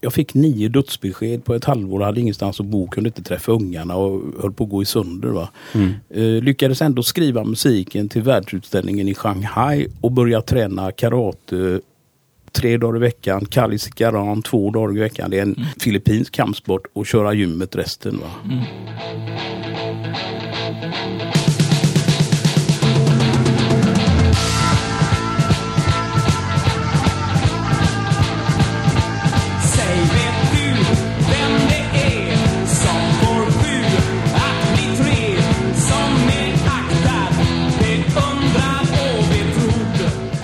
jag fick nio dödsbesked på ett halvår, hade ingenstans att bo, kunde inte träffa ungarna och höll på att gå i sönder. Va? Mm. Eh, lyckades ändå skriva musiken till världsutställningen i Shanghai och börja träna karate tre dagar i veckan, Kali Sikaran två dagar i veckan. Det är en mm. filippinsk kampsport och köra gymmet resten. Va? Mm.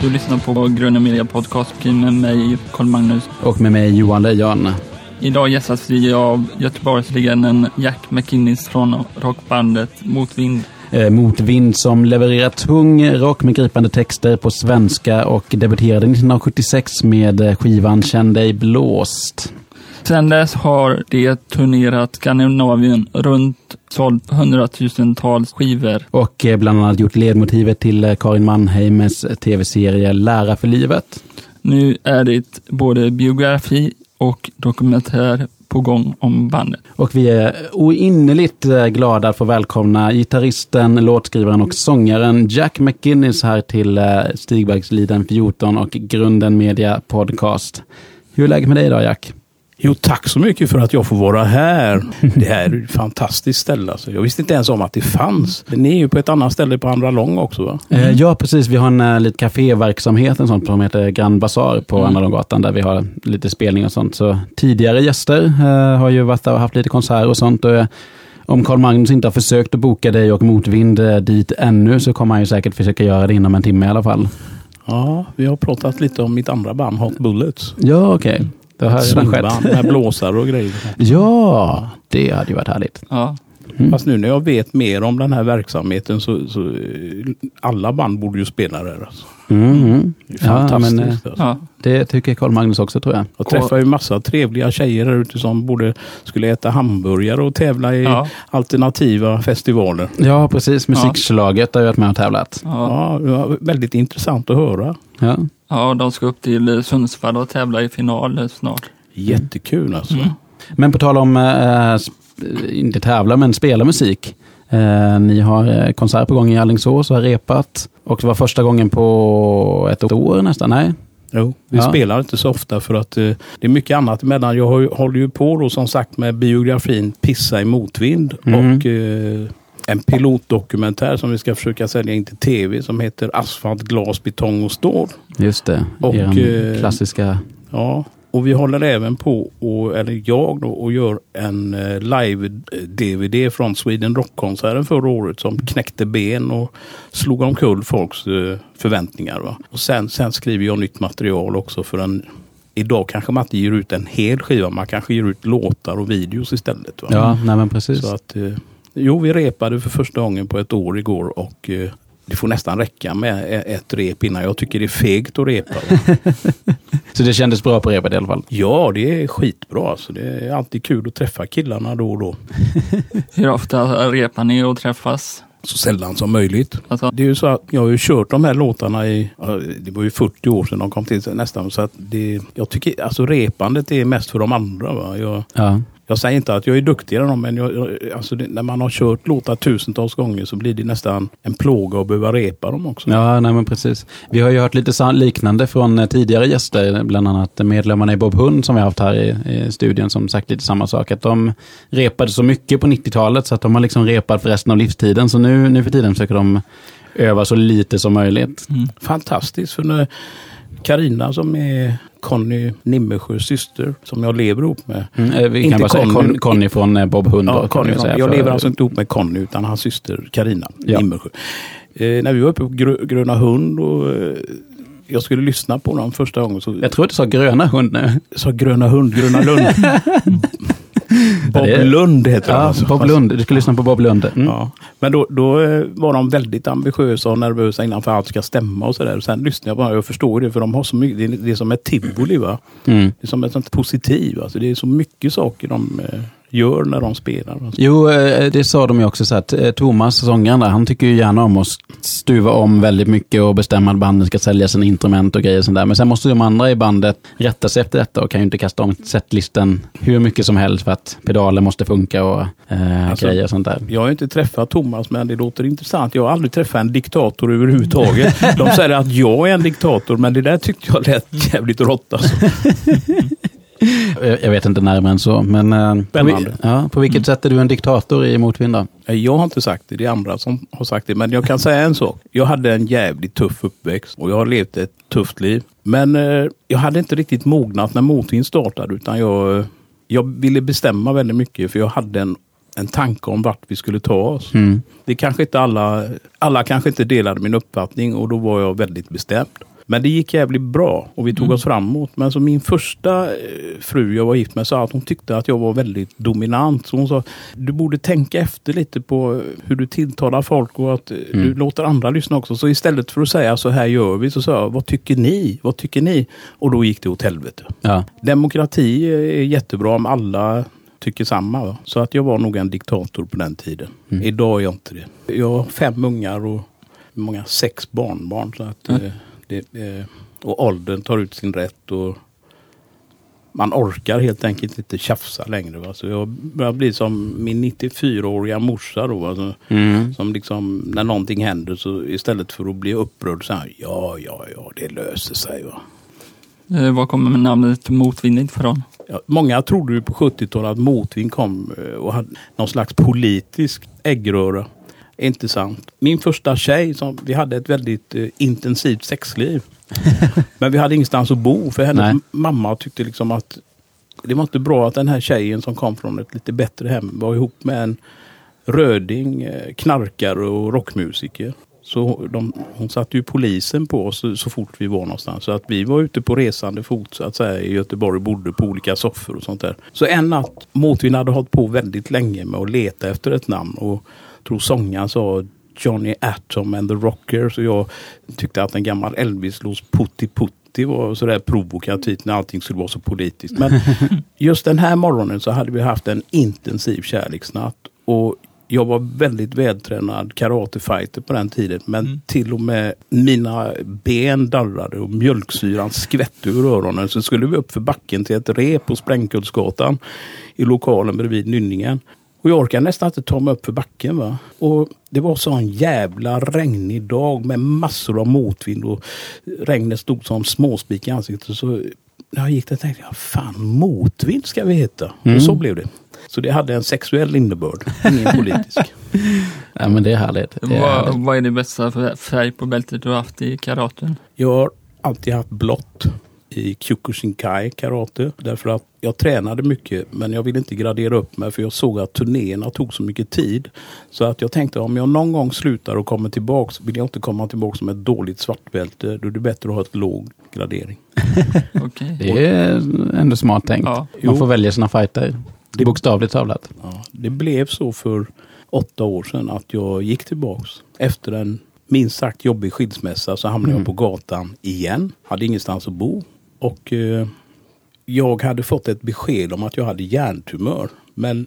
Du lyssnar på Gröna Media Podcast med mig, Carl Magnus. Och med mig, Johan Lejon. Idag gästas vi av Göteborgslegenden Jack McInnes från rockbandet Motvind. Eh, Motvind som levererar tung rock med gripande texter på svenska och debuterade 1976 med skivan Känn dig blåst. Sedan dess har de turnerat Skandinavien runt, sålt hundratusentals skivor. Och eh, bland annat gjort ledmotivet till eh, Karin Mannheimes tv-serie Lära för livet. Nu är det både biografi och dokumentär på gång om bandet. Och vi är oinnerligt eh, glada att få välkomna gitarristen, låtskrivaren och sångaren Jack McGinnis här till Stigbergsliden 14 och Grunden Media Podcast. Hur är läget med dig idag Jack? Jo, tack så mycket för att jag får vara här. Det här är ett fantastiskt ställe. Alltså. Jag visste inte ens om att det fanns. Ni är ju på ett annat ställe på Andra Lång också va? Mm. Ja, precis. Vi har en uh, liten kaféverksamhet en sån, som heter Grand Bazaar på mm. Andra Långgatan där vi har lite spelning och sånt. Så tidigare gäster uh, har ju varit där och haft lite konserter och sånt. Och, om Carl Magnus inte har försökt att boka dig och Motvind dit ännu så kommer han ju säkert försöka göra det inom en timme i alla fall. Ja, vi har pratat lite om mitt andra band, Hot Bullets. Ja, okej. Okay. Det har redan skett. med blåsare och grejer. Ja, det hade ju varit härligt. Ja. Mm. Fast nu när jag vet mer om den här verksamheten så, så alla band borde ju spela där. Alltså. Mm. Det är fantastiskt. Ja, men, alltså. ja, det tycker Carl Magnus också tror jag. Jag träffar ju massa trevliga tjejer där ute som borde skulle äta hamburgare och tävla i ja. alternativa festivaler. Ja, precis. Musikslaget har ju varit med och tävlat. Ja, ja väldigt intressant att höra. Ja. ja, de ska upp till Sundsvall och tävla i final snart. Jättekul alltså. Mm. Men på tal om, äh, inte tävla, men spela musik. Eh, ni har konsert på gång i Alingsås och har repat. Och det var första gången på ett år nästan, nej? Jo, vi ja. spelar inte så ofta för att eh, det är mycket annat emellan. Jag har, håller ju på då som sagt med biografin Pissa i motvind mm. och eh, en pilotdokumentär som vi ska försöka sälja in till tv som heter Asfalt, glas, betong och stål. Just det, och, eh, klassiska... Ja, och vi håller även på, och, eller jag då, och gör en eh, live-DVD från Sweden Rock-konserten förra året som knäckte ben och slog omkull folks eh, förväntningar. Va? Och sen, sen skriver jag nytt material också för en Idag kanske man inte ger ut en hel skiva, man kanske ger ut låtar och videos istället. Va? Ja, nej men precis. Så att, eh, jo, vi repade för första gången på ett år igår och eh, det får nästan räcka med ett rep innan jag tycker det är fegt att repa. så det kändes bra på repet i alla fall? Ja, det är skitbra. Alltså. Det är alltid kul att träffa killarna då och då. Hur ofta repar ni och träffas? så sällan som möjligt. Alltså. Det är ju så att jag har ju kört de här låtarna i, det var ju 40 år sedan de kom till nästan. Så att det, jag tycker, alltså repandet är mest för de andra. Va? Jag, ja. Jag säger inte att jag är duktigare än dem, men jag, alltså det, när man har kört låtar tusentals gånger så blir det nästan en plåga att behöva repa dem också. Ja, nej men precis. Vi har ju hört lite liknande från eh, tidigare gäster, bland annat medlemmarna i Bob Hund som vi har haft här i, i studien som sagt lite samma sak. Att de repade så mycket på 90-talet så att de har liksom repat för resten av livstiden. Så nu, nu för tiden försöker de öva så lite som möjligt. Mm. Fantastiskt, för när Karina som är Conny Nimmersjös syster som jag lever ihop med. Mm, eh, vi kan bara Conny, säga Conny från eh, Bob Hund. Ja, Conny, jag, jag lever alltså inte ihop med Conny utan hans syster Karina ja. Nimmersjö. Eh, när vi var uppe på Gröna Hund och eh, jag skulle lyssna på dem första gången. Så... Jag tror att du sa Gröna Hund nu. Jag sa Gröna Hund, Gröna Lund. Bob Lund heter ja, han. Alltså. Bob Lund. Du ska lyssna på Bob Lund. Mm. Ja. Men då, då eh, var de väldigt ambitiösa och nervösa innan för allt ska stämma och sådär. Sen lyssnade jag bara jag förstår det för de har så mycket. Det är, det är som ett tivoli va. Mm. Det är som ett sånt positiv. Alltså, det är så mycket saker de eh, gör när de spelar. Jo, eh, det sa de ju också. Så att eh, Thomas, sångaren där, han tycker ju gärna om att stuva om väldigt mycket och bestämma att bandet ska sälja sina instrument och grejer. Sånt där. Men sen måste de andra i bandet rätta sig efter detta och kan ju inte kasta om setlisten hur mycket som helst för att pedaler måste funka och eh, alltså, grejer och sånt där. Jag har inte träffat Thomas, men det låter intressant. Jag har aldrig träffat en diktator överhuvudtaget. de säger att jag är en diktator, men det där tyckte jag lät jävligt rått alltså. Jag vet inte närmare än så, men eh, på, ja, på vilket mm. sätt är du en diktator i Motvind då? Jag har inte sagt det, det är andra som har sagt det. Men jag kan säga en sak. Jag hade en jävligt tuff uppväxt och jag har levt ett tufft liv. Men eh, jag hade inte riktigt mognat när Motvind startade utan jag, jag ville bestämma väldigt mycket för jag hade en en tanke om vart vi skulle ta oss. Mm. Det kanske inte alla, alla kanske inte delade min uppfattning och då var jag väldigt bestämd. Men det gick jävligt bra och vi tog mm. oss framåt. Men så min första eh, fru jag var gift med sa att hon tyckte att jag var väldigt dominant. Så hon sa, du borde tänka efter lite på hur du tilltalar folk och att eh, mm. du låter andra lyssna också. Så istället för att säga så här gör vi, så sa jag, vad tycker ni? Vad tycker ni? Och då gick det åt helvete. Ja. Demokrati är jättebra om alla tycker samma. Va? Så att jag var nog en diktator på den tiden. Mm. Idag är jag inte det. Jag har fem ungar och många sex barnbarn. Så att, mm. Det, det, och åldern tar ut sin rätt. och man orkar helt enkelt inte tjafsa längre. Va? Så jag börjar bli som min 94-åriga morsa då. Alltså, mm. Som liksom, när någonting händer så istället för att bli upprörd så här, ja, ja, ja, det löser sig. Va? Eh, var kommer namnet Motvind ifrån? Ja, många trodde ju på 70-talet att motvind kom eh, och hade någon slags politisk äggröra. Inte sant. Min första tjej, som, vi hade ett väldigt eh, intensivt sexliv. Men vi hade ingenstans att bo för hennes Nej. mamma tyckte liksom att det var inte bra att den här tjejen som kom från ett lite bättre hem var ihop med en röding, eh, knarkare och rockmusiker. Så de, hon satte ju polisen på oss så, så, fort vi var någonstans. Så att vi var ute på resande fot så att säga i Göteborg och bodde på olika soffor och sånt där. Så en natt, Motvind hade hållit på väldigt länge med att leta efter ett namn. Och tror sångaren sa Johnny Atom and the Rockers. Och jag tyckte att en gammal Elvis-låt Putti Putti var sådär provokativt när allting skulle vara så politiskt. Men just den här morgonen så hade vi haft en intensiv kärleksnatt. Och jag var väldigt vältränad karatefighter på den tiden. Men mm. till och med mina ben darrade och mjölksyran skvätte ur öronen. Så skulle vi upp för backen till ett rep på Sprängkullsgatan i lokalen bredvid Nynningen. Och jag orkade nästan inte ta mig upp för backen. Va? Och det var så en jävla regnig dag med massor av motvind och regnet stod som småspik i ansiktet. Så när jag gick där tänkte jag, fan motvind ska vi heta. Mm. Och så blev det. Så det hade en sexuell innebörd, ingen politisk. ja, men det är härligt. Det är vad, härligt. vad är det bästa färg på bältet du har haft i karaten? Jag har alltid haft blått i Kyokushinkai karate. Därför att jag tränade mycket men jag ville inte gradera upp mig för jag såg att turnéerna tog så mycket tid. Så att jag tänkte om jag någon gång slutar och kommer tillbaks vill jag inte komma tillbaks med ett dåligt svartbälte. Då är det bättre att ha ett låg gradering. okay. Det är ändå smart tänkt. Ja. Man får välja sina fighter. Det, Bokstavligt talat. Ja, det blev så för åtta år sedan att jag gick tillbaks. Efter en minst sagt jobbig skilsmässa så hamnade mm. jag på gatan igen. Hade ingenstans att bo. Och eh, jag hade fått ett besked om att jag hade hjärntumör. Men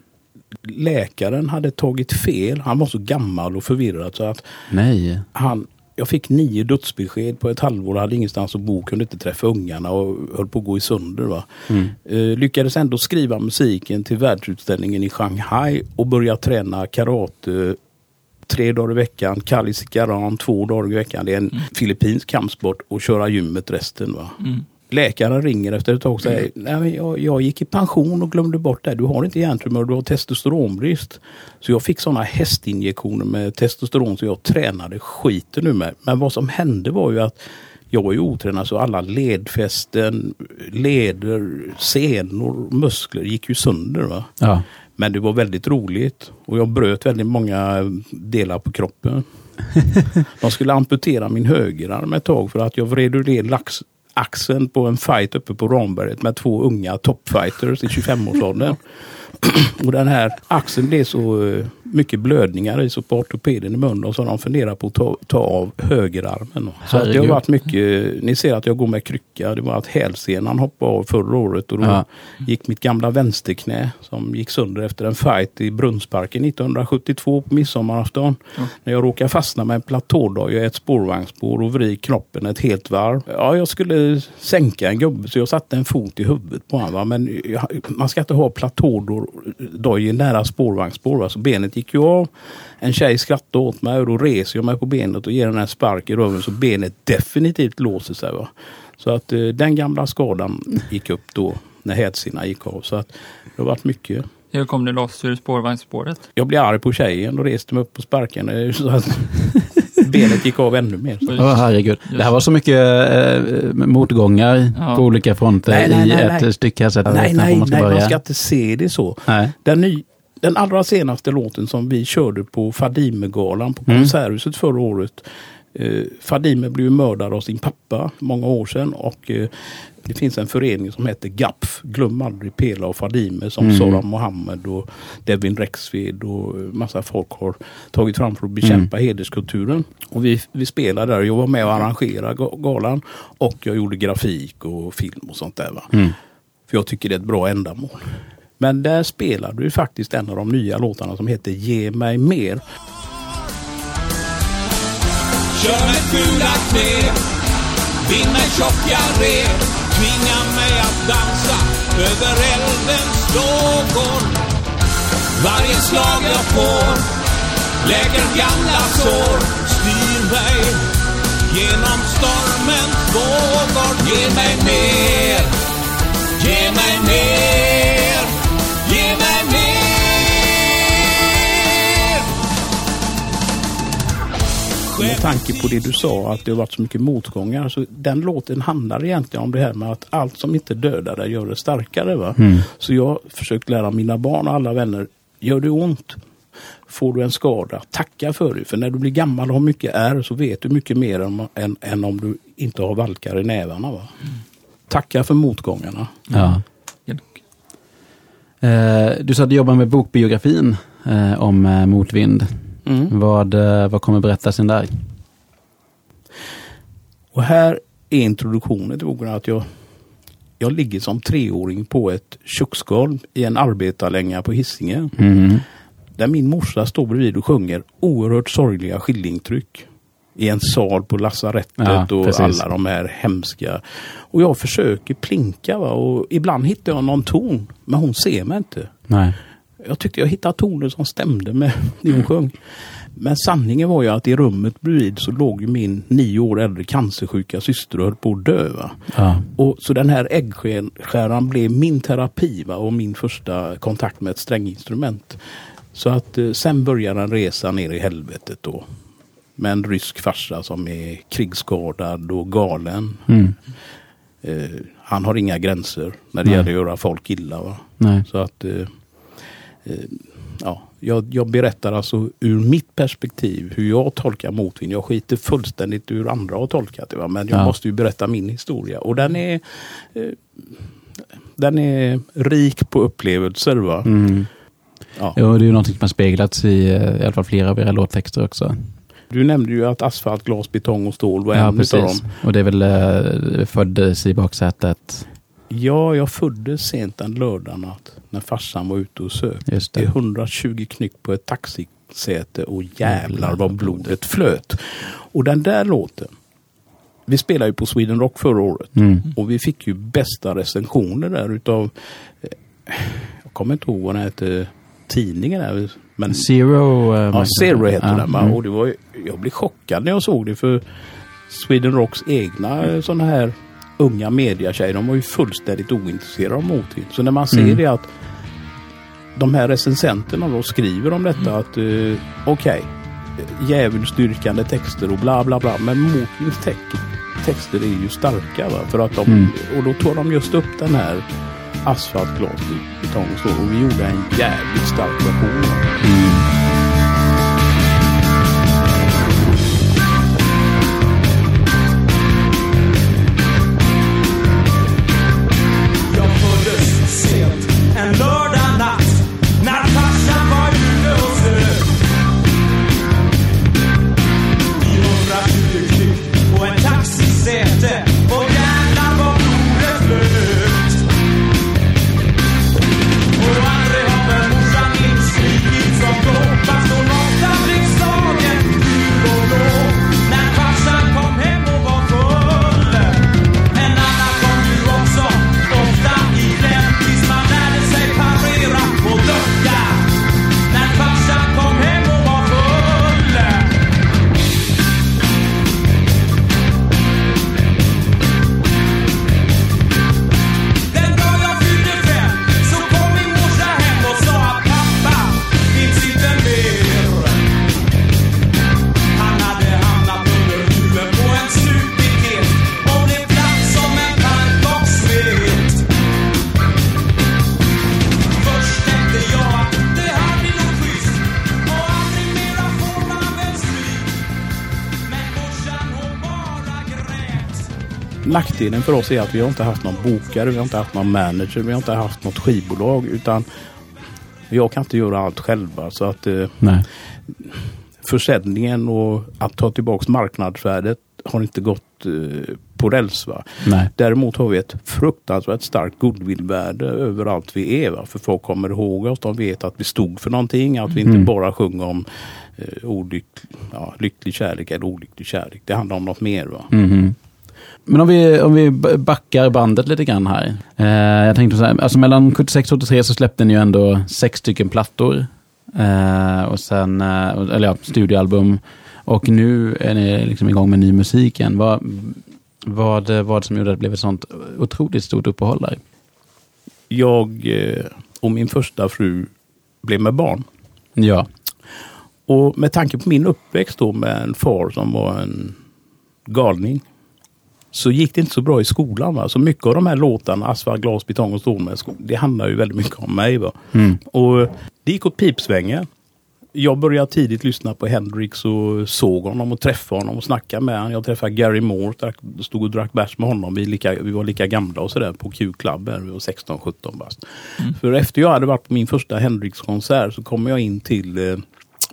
läkaren hade tagit fel. Han var så gammal och förvirrad så att Nej. han jag fick nio dödsbesked på ett halvår, hade ingenstans att bo, kunde inte träffa ungarna och höll på att gå i sönder. Va? Mm. Eh, lyckades ändå skriva musiken till världsutställningen i Shanghai och börja träna karate tre dagar i veckan, Kali Sikaran två dagar i veckan. Det är en mm. filippinsk kampsport och köra gymmet resten. Va? Mm. Läkaren ringer efter ett tag och säger mm. Nej, jag, jag gick i pension och glömde bort det. Du har inte hjärntumör, du har testosteronbrist. Så jag fick sådana hästinjektioner med testosteron så jag tränade skiten nu med. Men vad som hände var ju att jag var ju otränad så alla ledfästen, leder, senor, muskler gick ju sönder. Va? Ja. Men det var väldigt roligt och jag bröt väldigt många delar på kroppen. De skulle amputera min högerarm ett tag för att jag vred ur det lax, axeln på en fight uppe på Ramberget med två unga topfighters i 25-årsåldern. och den här axeln blev så eh, mycket blödningar i så på ortopeden i munnen och så har de funderat på att ta, ta av högerarmen. Så att det har varit mycket, ni ser att jag går med krycka. Det var att hälsenan hoppade av förra året och då ja. gick mitt gamla vänsterknä som gick sönder efter en fight i Brunnsparken 1972 på midsommarafton. Ja. När jag råkade fastna med en platådoja i ett spårvagnsspår och vrid knoppen ett helt varv. Ja, jag skulle sänka en gubbe så jag satte en fot i huvudet på honom. Men man ska inte ha platådojor nära spårvagnsspår. Så benet gick ju av. En tjej skrattade åt mig och då reser jag mig på benet och ger den en spark i röven så benet definitivt låser sig. Va? Så att eh, den gamla skadan gick upp då när hädsinan gick av. Så att det har varit mycket. Hur kom det loss ur spårvagnsspåret? Jag blev arg på tjejen och reste mig upp på sparken. Så att benet gick av ännu mer. Åh oh, herregud. Det här var så mycket eh, motgångar ja. på olika fronter nej, nej, nej, i ett stycke. nej, nej, nej, man ska, man ska inte se det så. Nej. Den, ny, den allra senaste låten som vi körde på Fadimegalan på mm. Konserthuset förra året. Eh, Fadime blev mördad av sin pappa många år sedan och eh, det finns en förening som heter GAPF, Glöm aldrig Pela och Fadime som mm. Soran Mohammed och Devin Rexved och massa folk har tagit fram för att bekämpa mm. hederskulturen. Och vi, vi spelade där, jag var med och arrangerade galan och jag gjorde grafik och film och sånt där. Mm. För jag tycker det är ett bra ändamål. Men där spelade du faktiskt en av de nya låtarna som heter Ge mig mer. Kör med fula knep, vinn mig tjocka rep, tvinga mig att dansa över eldens lågor. Varje slag jag får läker gamla sår, styr mig genom stormens vågor. Ge mig mer, ge mig mer, med tanke på det du sa att det har varit så mycket motgångar. Så den låten handlar egentligen om det här med att allt som inte dödar dig gör det starkare. Va? Mm. Så jag har försökt lära mina barn och alla vänner, gör det ont Får du en skada, tacka för det. För när du blir gammal och har mycket ärr så vet du mycket mer än, än, än om du inte har valkar i nävarna. Va? Mm. Tacka för motgångarna. Ja. Eh, du sa att du jobbar med bokbiografin eh, om eh, motvind. Mm. Vad, eh, vad kommer berättas där? Och här är introduktionen till boken att jag, jag ligger som treåring på ett köksgolv i en arbetarlänga på Hisingen. Mm. Där min morsa står bredvid och sjunger oerhört sorgliga skillingtryck. I en sal på lasarettet ja, och precis. alla de här hemska. Och jag försöker plinka va? och ibland hittar jag någon ton. Men hon ser mig inte. Nej. Jag tyckte jag hittade toner som stämde med det hon sjöng. Men sanningen var ju att i rummet bredvid så låg min nio år äldre cancersjuka syster och höll på att dö. Ja. Och, så den här äggskäran blev min terapi va? och min första kontakt med ett stränginstrument. Så att eh, sen började en resa ner i helvetet då. Med en rysk farsa som är krigsskadad och galen. Mm. Eh, han har inga gränser när det Nej. gäller att göra folk illa. Va? Så att Eh, ja, jag, jag, berättar alltså ur mitt perspektiv hur jag tolkar motvind. Jag skiter fullständigt ur andra har tolkat det. Va? Men jag ja. måste ju berätta min historia. Och den är, eh, den är rik på upplevelser. Va? Mm. Ja. Jo, det är ju någonting som har speglats i, eh, i alla fall flera av era låttexter också. Du nämnde ju att asfalt, glas, betong och stål var ja, en precis. av dem. Och det är väl eh, föddes i baksätet Ja, jag föddes sent en lördag natt när farsan var ute och söp. Det. det är 120 knyck på ett taxisäte och jävlar vad blodet flöt. Och den där låten, vi spelade ju på Sweden Rock förra året mm. och vi fick ju bästa recensioner där utav, eh, jag kommer inte ihåg vad den hette, tidningen där. Men, Zero? Uh, ja, Zero heter uh, den. Mm. Och det var, jag blev chockad när jag såg det för Sweden Rocks egna sådana här unga mediatjejer, de var ju fullständigt ointresserade av motvind. Så när man ser mm. det att de här recensenterna då skriver om detta att uh, okej, okay, djävulsdyrkande texter och bla bla bla. Men motvinds te texter är ju starka. Va? För att de, mm. Och då tar de just upp den här asfaltglas, betong och, och vi gjorde en jävligt stark version. Mm. Nackdelen för oss är att vi har inte haft någon bokare, vi har inte haft någon manager, vi har inte haft något skivbolag utan jag kan inte göra allt själva. Så att eh, Nej. försäljningen och att ta tillbaks marknadsvärdet har inte gått eh, på räls. Va? Nej. Däremot har vi ett fruktansvärt starkt goodwillvärde över allt vi är. Va? För folk kommer ihåg oss, de vet att vi stod för någonting, att vi inte Mm. bara sjunger om eh, olyck, ja, lycklig kärlek eller olycklig kärlek. Det handlar om något mer. Va? Mhm. Men om vi, om vi backar bandet lite grann här. Eh, jag tänkte så här, alltså mellan 76 och 83 så släppte ni ju ändå sex stycken plattor. Eh, och sen, eh, eller ja, studioalbum. Och nu är ni liksom igång med ny musik igen. Vad, vad var det som gjorde att det blev ett sånt otroligt stort uppehåll där? Jag eh, och min första fru blev med barn. Ja. Och med tanke på min uppväxt då med en far som var en galning. Så gick det inte så bra i skolan. Va? Så mycket av de här låtarna, asfalt, glas, betong och stålmäsk, det handlar ju väldigt mycket om mig. Va? Mm. Och det gick åt pipsvängen. Jag började tidigt lyssna på Hendrix och såg honom och träffade honom och snackade med honom. Jag träffade Gary Moore, drack, stod och drack bärs med honom. Vi, lika, vi var lika gamla och sådär på Q-club. Vi var 16-17 bast. För efter jag hade varit på min första Hendrix-konsert så kom jag in till eh,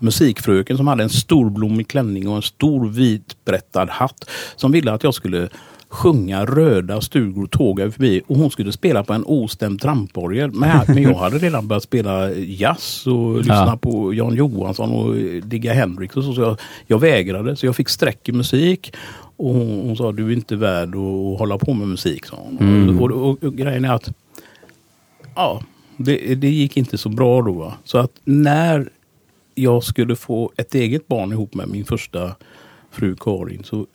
musikfröken som hade en stor blommig klänning och en stor vitbrättad hatt. Som ville att jag skulle sjunga röda stugor tågade förbi och hon skulle spela på en ostämd tramporgel. Men, men jag hade redan börjat spela jazz och lyssna Ja. på Jan Johansson och digga Hendrix och så. så jag, jag vägrade så jag fick streck i musik. Och hon, hon sa du är inte värd att hålla på med musik. Sa hon. Mm. Och, och, och, grejen är att ja, det, det gick inte så bra då. Va? Så att när jag skulle få ett eget barn ihop med min första fru Karin så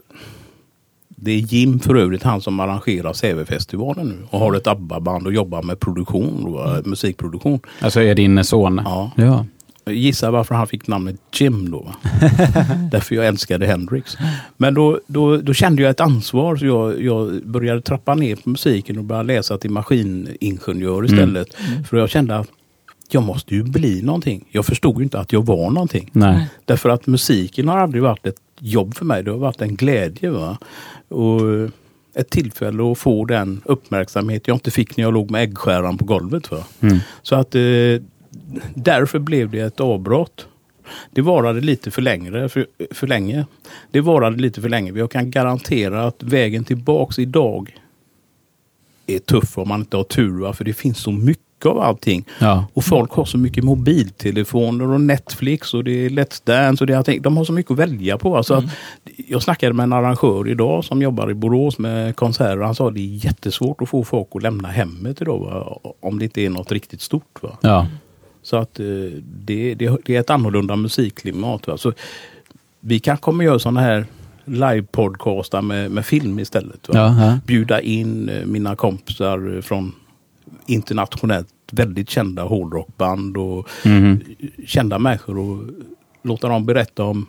det är Jim för övrigt, han som arrangerar Sävefestivalen nu och har ett ABBA-band och jobbar med produktion, då, Mm. musikproduktion. Alltså är din son? Ja. Ja. Gissa varför han fick namnet Jim då. Därför jag älskade Hendrix. Men då, då, då kände jag ett ansvar så jag, jag började trappa ner på musiken och började läsa till maskiningenjör istället. För jag kände att jag måste ju bli någonting. Jag förstod ju inte att jag var någonting. Nej. Därför att musiken har aldrig varit ett jobb för mig. Det har varit en glädje. Va? Och ett tillfälle att få den uppmärksamhet jag inte fick när jag låg med äggskäran på golvet. Va? Mm. Så att eh, därför blev det ett avbrott. Det varade lite för, längre, för, för länge. Det varade lite för länge. Jag kan garantera att vägen tillbaks idag är tuff om man inte har tur. Va? För det finns så mycket av allting. Ja. Och folk har så mycket mobiltelefoner och Netflix och det är Let's Dance och det allting. De har så mycket att välja på. Alltså att, jag snackade med en arrangör idag som jobbar i Borås med konserter. Han sa att det är jättesvårt att få folk att lämna hemmet idag. Va? Om det inte är något riktigt stort. Va? Ja. Så att eh, det, det, det är ett annorlunda musikklimat. Va? Så vi kan kommer göra sådana här live-podcastar med, med film istället. Va? Ja, ja. Bjuda in eh, mina kompisar från internationellt väldigt kända hårdrockband och Mhm. kända människor och låta dem berätta om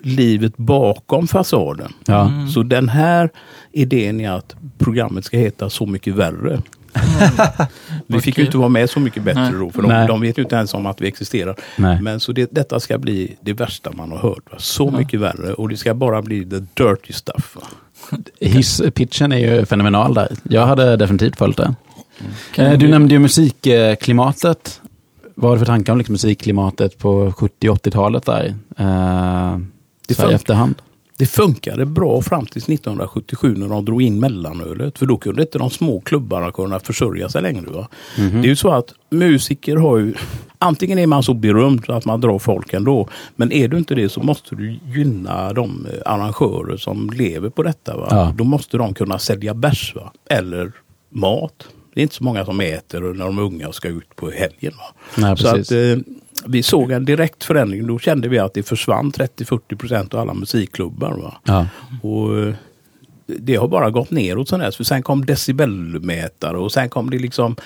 livet bakom fasaden. Ja. Så den här idén är att programmet ska heta Så mycket värre. Vi fick ju inte vara med Så mycket bättre Nej. då, för de, de vet ju inte ens om att vi existerar. Nej. Men så det, detta ska bli det värsta man har hört. Va? Så mycket värre och det ska bara bli the dirty stuff. Hisspitchen är ju fenomenal där. Jag hade definitivt följt det. Eh, Du nämnde ju musikklimatet. Vad har du för tankar om liksom musikklimatet på 70 80-talet där? Eh, Det så här i fun- efterhand. Det funkade bra fram till 1977 när de drog in mellanölet. För då kunde inte de små klubbarna kunna försörja sig längre. Va? Mhm. Det är ju så att musiker har ju... Antingen är man så berömd att man drar folk ändå. Men är du inte det så måste du gynna de eh, arrangörer som lever på detta. Va? Ja. Då måste de kunna sälja bärs eller mat. Det är inte så många som äter när de är unga och ska ut på helgen. Nej, Så att, eh, vi såg en direkt förändring. Då kände vi att det försvann 30-40 procent av alla musikklubbar. Ja. Och eh, det har bara gått neråt sen dess. För sen kom decibelmätare och sen kom det liksom...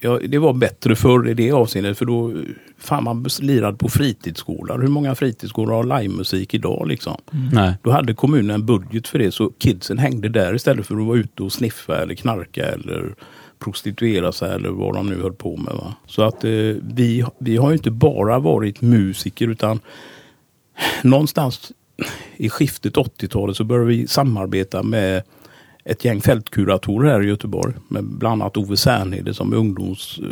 Ja, det var bättre förr i det avseendet för då... Fan man lirade på fritidsgårdar. Hur många fritidsgårdar har livemusik idag liksom? Nej. Då hade kommunen en budget för det så kidsen hängde där istället för att vara ute och sniffa eller knarka eller prostituera sig eller vad de nu höll på med. Va? Så att eh, vi, vi har ju inte bara varit musiker utan någonstans i skiftet 80-talet så började vi samarbeta med ett gäng fältkuratorer här i Göteborg. Med bland annat Ove Särnhede som är, ungdoms, eh,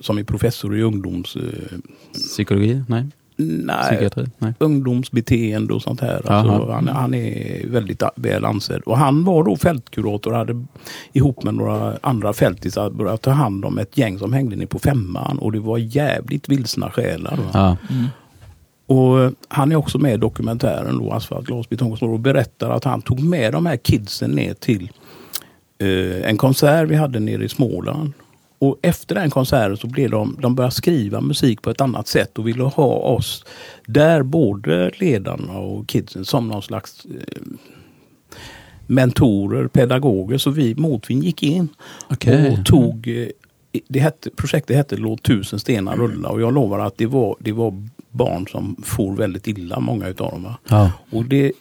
som är professor i ungdomspsykologi. Eh, Nej. Nej, Psykiatri? Nej. ungdomsbeteende och sånt här. Alltså, han, han är väldigt väl ansedd. Och han var då fältkurator och hade ihop med några andra fältisar börjat ta hand om ett gäng som hängde ner på femman. Och det var jävligt vilsna själar. Va? Ja. Och eh, han är också med i dokumentären då, Asfalt, glas, betong och och berättar att han tog med de här kidsen ner till eh, en konsert vi hade nere i Småland. Och efter den konserten så blev de, de började skriva musik på ett annat sätt och ville ha oss där, både ledarna och kidsen, som någon slags eh, mentorer, pedagoger. Så vi, Motvind, gick in Okej. och tog eh, det hette, projektet hette Låt tusen stenar rulla och jag lovar att det var, det var barn som for väldigt illa, många utav dem. Ja. Och det,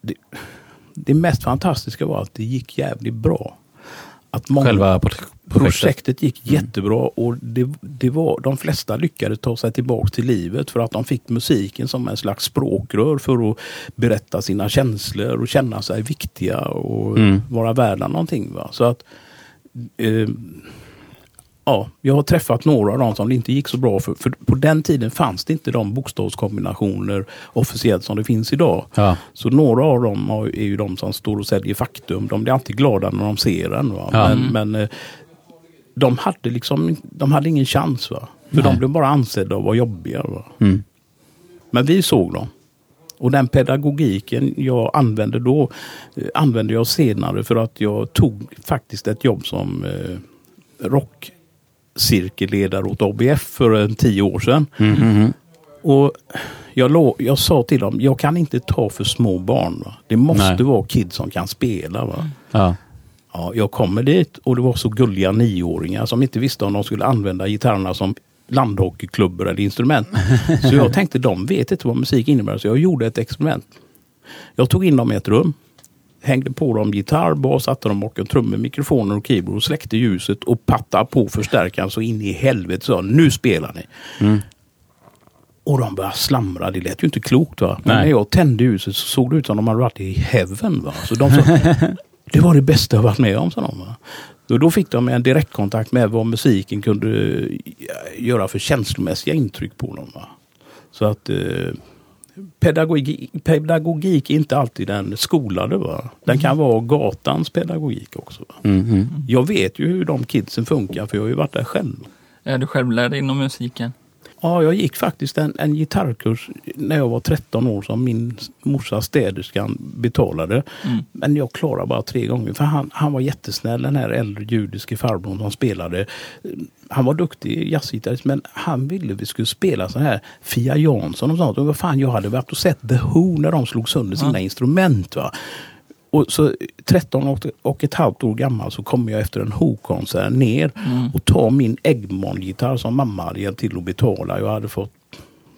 det, det mest fantastiska var att det gick jävligt bra. Att många, Själva projektet. projektet gick jättebra och det, det var, de flesta lyckades ta sig tillbaka till livet för att de fick musiken som en slags språkrör för att berätta sina känslor och känna sig viktiga och Mm. vara värda någonting. Va? Så att eh, Ja, jag har träffat några av dem som det inte gick så bra för. För på den tiden fanns det inte de bokstavskombinationer officiellt som det finns idag. Ja. Så några av dem är ju de som står och säljer faktum. De blir alltid glada när de ser den. Va? Ja. Men, men eh, de hade liksom de hade ingen chans. Va? För Nej. de blev bara ansedda och var jobbiga. Va? Mm. Men vi såg dem. Och den pedagogiken jag använde då eh, använde jag senare för att jag tog faktiskt ett jobb som eh, rockcirkelledare åt ABF för en tio år sedan. Mm, mm, mm. Och jag, jag sa till dem, jag kan inte ta för små barn. Va? Det måste Nej. vara kids som kan spela. Va? Ja. Ja, jag kommer dit och det var så gulliga nioåringar som inte visste om de skulle använda gitarrerna som landhockeyklubbor eller instrument. Så jag tänkte, de vet inte vad musik innebär, så jag gjorde ett experiment. Jag tog in dem i ett rum, hängde på dem gitarr, bas, satte dem bakom trummor, mikrofoner och keyboard och släckte ljuset och pattade på förstärkaren så in i helvete sa nu spelar ni. Mm. Och de började slamra, det lät ju inte klokt va. Men Nej. när jag tände ljuset så såg det ut som de hade varit i heaven va. Så de sa, det var det bästa jag varit med om sa de va. Och då fick de en direktkontakt med vad musiken kunde göra för känslomässiga intryck på dem. Va? Så att eh, pedagogik, pedagogik är inte alltid den skolade. Va? Den kan vara gatans pedagogik också. Va? Mm, mm. Jag vet ju hur de kidsen funkar för jag har ju varit där själv. Är du självlärd inom musiken? Ja, jag gick faktiskt en, en gitarrkurs när jag var 13 år som min morsa städerskan betalade. Mm. Men jag klarade bara tre gånger för han, han var jättesnäll den här äldre judiske farbrorn som spelade. Han var duktig jazzgitarrist men han ville vi skulle spela så här Fia Jansson och sånt. Och vad fan, jag hade varit och sett The Who när de slog sönder sina Ja. instrument. Va? Och så 13 och, och ett halvt år gammal så kommer jag efter en Who-konsert ner Mm. och tar min Egmont-gitarr som mamma hade hjälpt till att betala. Jag hade fått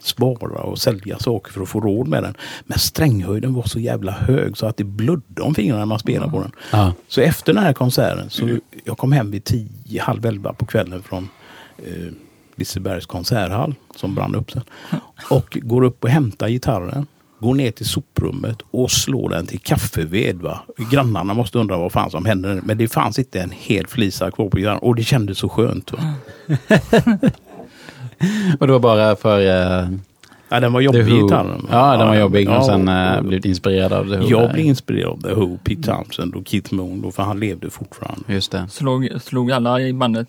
spara och sälja saker för att få råd med den. Men stränghöjden var så jävla hög så att det blödde om fingrarna när man spelade på den. Ja. Så efter den här konserten, så jag kom hem vid tio, halv elva på kvällen från eh, Lisebergs konserthall som brann upp sen. Och går upp och hämtar gitarren. Går ner till soprummet och slår den till kaffeved. Va? Grannarna måste undra vad fan som hände. Men det fanns inte en hel flisa kvar på grannen Och det kändes så skönt. Va? Och det var bara för eh, Ja, den var The jobbig Who. gitarren. Ja, den var jobbig. Ja, och sen och- eh, blivit inspirerad av The Who. Jag där. blev inspirerad av The Who, Pete Townshend och Keith Moon. Då, för han levde fortfarande. Just det. Slog, slog alla i bandet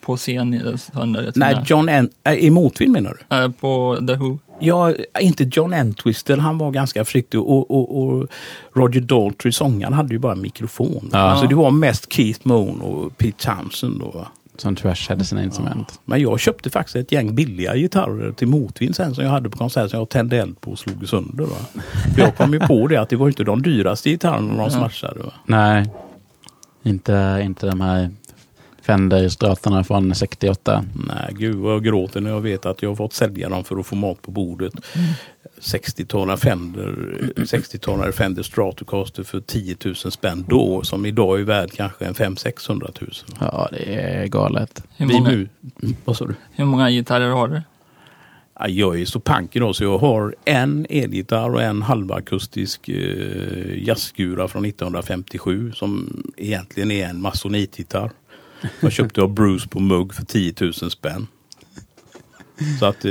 på scen i- sönder? Nej, John N... Äh, I motvind menar du? Äh, på The Who? Ja, inte John Entwistle, han var ganska försiktig och, och, och Roger Daltrey, sångaren, hade ju bara en mikrofon. Ja. Alltså det var mest Keith Moon och Pete Townshend då. Som Trash hade sina instrument. Men jag köpte faktiskt ett gäng billiga gitarrer till motvind sen som jag hade på konsert som jag tände eld på och slog sönder. Va? För jag kom ju på det att det var inte de dyraste gitarrerna de smashade. Va? Nej, inte, inte de här Fender-stratarna från 68. Nej, gud vad jag gråter när jag vet att jag har fått sälja dem för att få mat på bordet. 60-talare Fender, 60-talare Fender Stratocaster för 10 000 spänn då, som idag är värd kanske en 500-600 000. Ja, det är galet. Hur Vi många, nu, vad sa du? hur många gitarrer har du? Ja, Jag är så pank idag så jag har en elgitarr och en halvakustisk eh, jazzgura från 1957 som egentligen är en masonitgitarr. Jag köpte av Bruce på mugg för 10 000 spänn. Så att eh,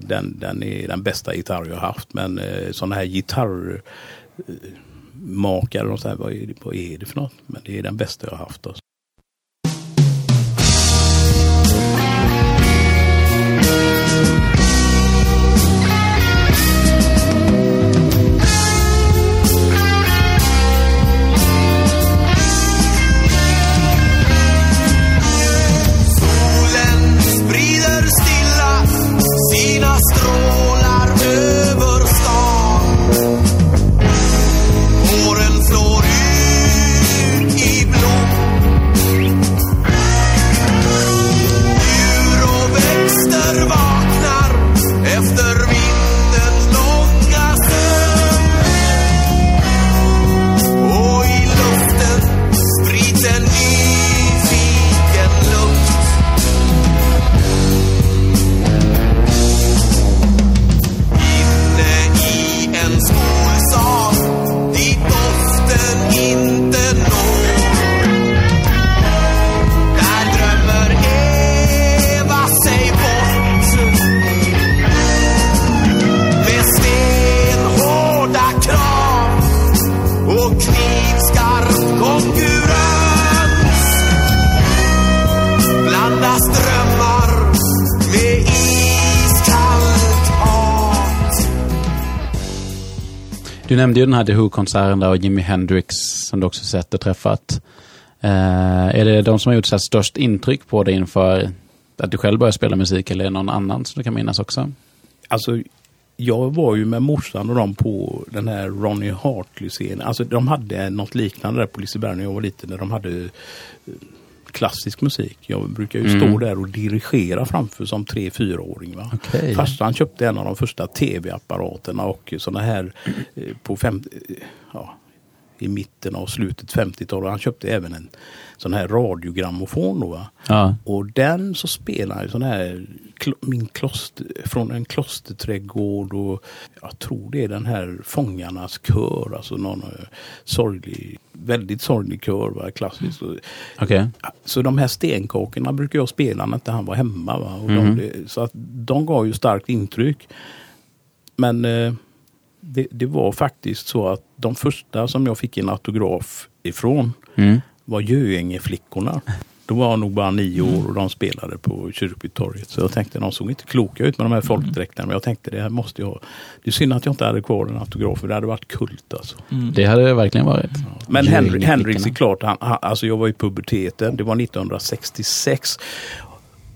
den, den är den bästa gitarr jag har haft. Men eh, sådana här gitarrmakare, och så här, vad, är det, vad är det för något? Men det är den bästa jag har haft. Alltså. Du nämnde ju den här The Who-konserten där och Jimi Hendrix som du också sett och träffat. Eh, är det de som har gjort så här störst intryck på dig inför att du själv började spela musik eller är det någon annan som du kan minnas också? Alltså, jag var ju med morsan och dem på den här Ronnie Hartley-scenen. Alltså de hade något liknande där på Liseberg när jag var liten. Där de hade eh, klassisk musik. Jag brukar ju stå Mm. där och dirigera framför som tre fyraåring Va? Okej. Farsan köpte en av de första tv-apparaterna och sådana här eh, på fem, eh, ja, i mitten av slutet 50-talet. Han köpte även en sån här radiogrammofon. Då? Ja. Och den så spelar han sån här min kloster, från en klosterträdgård och jag tror det är den här Fångarnas kör, alltså någon eh, sorglig, väldigt sorglig kör, va? klassiskt. Och- Okej. Så de här stenkakorna brukar jag spela när inte han var hemma. Va? Och Mhm. de, så att de gav ju starkt intryck. Men eh, det, det var faktiskt så att de första som jag fick en autograf ifrån Mm. var Göingeflickorna. Då var jag nog bara nio år och de spelade på Kyrkbytorget. Så jag tänkte de såg inte kloka ut med de här folkdräkterna. Men jag tänkte det här måste jag. Det är synd att jag inte hade kvar den autografen. Det hade varit kult alltså. Det hade det verkligen varit. Men Henry, Göingeflickorna. Henriks är klart, han, han, alltså jag var i puberteten. Det var 1966.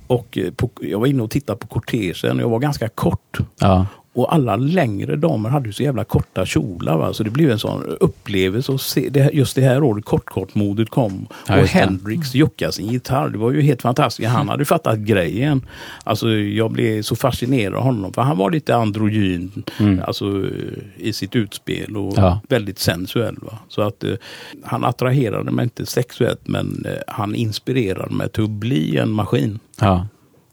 Och eh, på, jag var inne och tittade på kortegen och jag var ganska kort. Ja. Och alla längre damer hade ju så jävla korta kjolar. Va? Så det blev en sån upplevelse att se det just det här året kort-kort-modet kom. Ja, och. Hendrix juckade sin gitarr. Det var ju helt fantastiskt. Han hade fattat grejen. Alltså jag blev så fascinerad av honom. För han var lite androgyn alltså, eh, i sitt utspel och Ja. väldigt sensuell. Va? Så att eh, han attraherade mig inte sexuellt men eh, han inspirerade mig till att bli en maskin ja.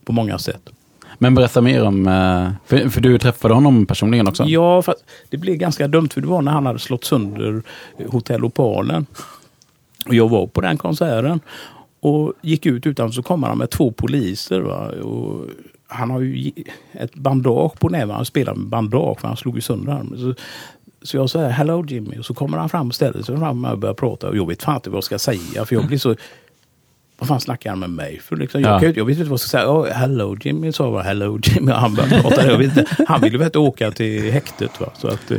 på många sätt. Men berätta mer om, eh, för, för du träffade honom personligen också? Ja, fast det blev ganska dumt för det var när han hade slått sönder Hotell Opalen. Och jag var på den konserten och gick ut utanför så kom han med två poliser. Va? Och han har ju ett bandage på näven. Han spelar med bandage för han slog ju sönder armen. Så, så jag säger hello Jimmy och så kommer han fram och ställer sig fram och börjar prata. Och jag vet fan inte vad jag ska säga för jag blir så vad fan snackar han med mig för? Liksom, jag, Ja. jag vet inte vad jag ska säga. Oh, hello Jimmy, sa jag. Hello Jimmy. Han började prata. Jag inte. Han ville väl inte åka till häktet. Va? Så att, eh,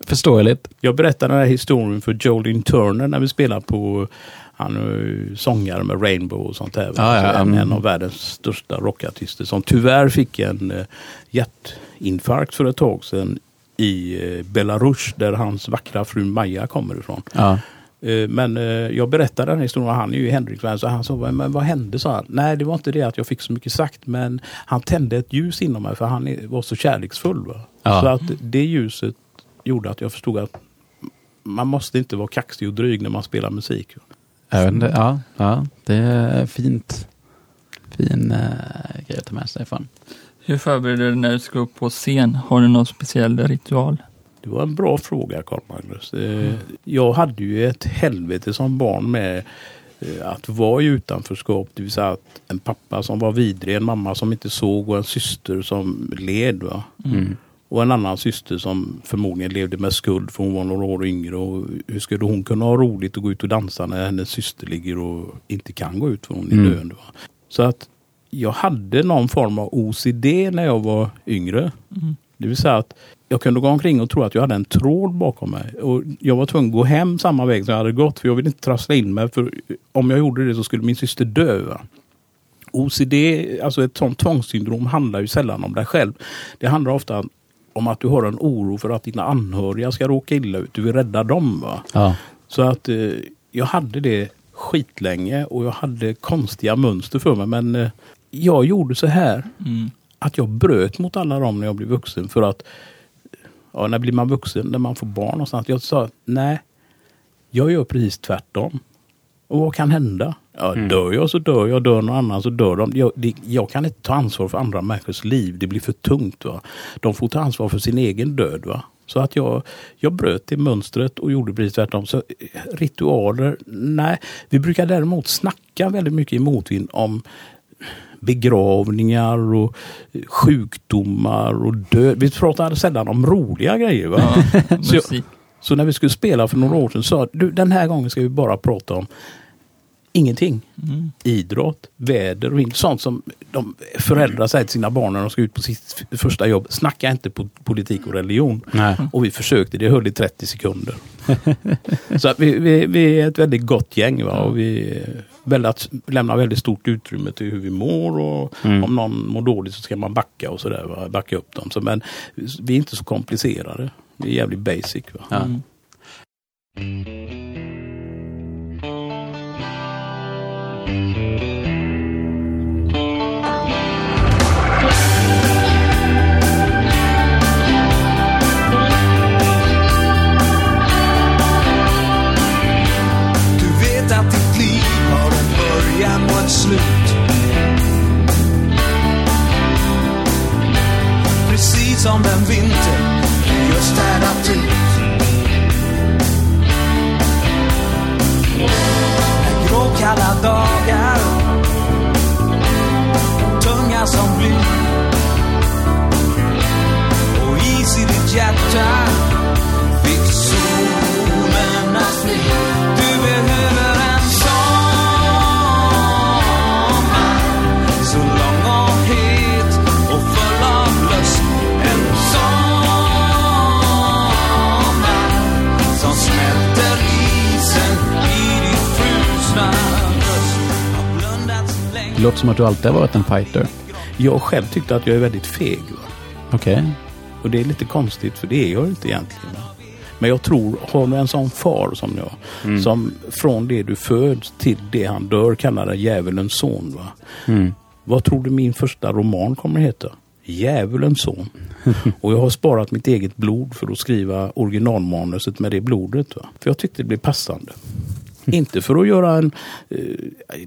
Förståeligt. jag berättade den här historien för Jolene Turner när vi spelade på han är ju sångare med Rainbow och sånt där. va? Ja, ja, Så en, mm. en av världens största rockartister som tyvärr fick en eh, hjärtinfarkt för ett tag sedan i eh, Belarus där hans vackra fru Maja kommer ifrån. Ja. Eh, Men eh, jag berättade den här historien han är ju Henrik-vän så han sa, men vad hände? sa han. Nej, det var inte det att jag fick så mycket sagt men han tände ett ljus inom mig för han var så kärleksfull. Va? Ja. Så att det ljuset gjorde att jag förstod att man måste inte vara kaxig och dryg när man spelar musik. Inte, ja, ja, det är fint. Fin uh, grej att ta med sig från. Hur förbereder du dig när du ska upp på scen? Har du någon speciell ritual? Det var en bra fråga Carl-Magnus. Eh, Jag hade ju ett helvete som barn med eh, att vara i utanförskap. Det vill säga att en pappa som var vidrig, en mamma som inte såg och en syster som led. Va? Mm. Och en annan syster som förmodligen levde med skuld för hon var några år yngre. Och hur skulle hon kunna ha roligt och gå ut och dansa när hennes syster ligger och inte kan gå ut för hon är Mm. döende. Va? Så att jag hade någon form av OCD när jag var yngre. Det vill säga att jag kunde gå omkring och tro att jag hade en tråd bakom mig. Och jag var tvungen att gå hem samma väg som jag hade gått för jag ville inte trassla in mig. För om jag gjorde det så skulle min syster dö. Va? OCD, alltså ett sånt tvångssyndrom handlar ju sällan om dig själv. Det handlar ofta om att du har en oro för att dina anhöriga ska råka illa ut. Du vill rädda dem. Va? Ja. Så att eh, jag hade det skitlänge och jag hade konstiga mönster för mig. Men eh, jag gjorde så här Mm. Att jag bröt mot alla dem när jag blev vuxen. För att, ja, när blir man vuxen? När man får barn och sånt. Jag sa, nej, jag gör precis tvärtom. Och vad kan hända? Ja, Dör jag så dör jag, dör någon annan så dör de. Jag, det, jag kan inte ta ansvar för andra människors liv. Det blir för tungt. Va? De får ta ansvar för sin egen död. Va? Så att jag, jag bröt det mönstret och gjorde precis tvärtom. Så eh, ritualer, nej. Vi brukar däremot snacka väldigt mycket i motvind om begravningar och sjukdomar och död. Vi pratar sällan om roliga grejer. Va? Ja, Så jag-. Så när vi skulle spela för några år sedan sa du den här gången ska vi bara prata om ingenting. Mm. Idrott, väder och vind. Sånt som de föräldrar säger till sina barn när de ska ut på sitt första jobb. Snacka inte på politik och religion. Nej. Och vi försökte, det höll i 30 sekunder. Så vi, vi, vi är ett väldigt gott gäng. Va? Och vi väldigt, lämnar väldigt stort utrymme till hur vi mår. Och Mm. Om någon mår dåligt så ska man backa och sådär. Backa upp dem. Så, men vi är inte så komplicerade. Vi är jävligt basic. Va? Ja. Mm. Du slut. Precis som den vinter vi just städat ut. När gråkalla dagar Det låter som att du alltid har varit en fighter. Jag själv tyckte att jag är väldigt feg. Okej. Och det är lite konstigt för det är jag inte egentligen. Men jag tror, har du en sån far som jag, som från det du föds till det han dör kallar dig djävulens son. Va? Mm. Vad tror du min första roman kommer heta? Djävulens son. Och jag har sparat mitt eget blod för att skriva originalmanuset med det blodet. Va? För jag tyckte det blev passande. Inte för att göra en... Eh,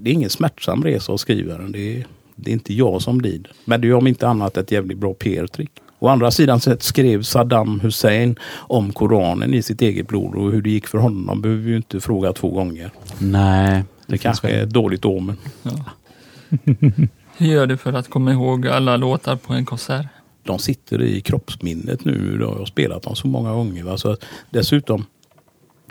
det är ingen smärtsam resa att skriva den. Det är, det är inte jag som lider. Men det är om inte annat ett jävligt bra PR-trick. Å andra sidan så skrev Saddam Hussein om Koranen i sitt eget blod och hur det gick för honom behöver vi ju inte fråga två gånger. Nej. Det kanske är ett dåligt omen. Hur gör du för att komma ihåg alla låtar på en konsert? de sitter i kroppsminnet nu. Jag har spelat dem så många gånger. Va? Så dessutom,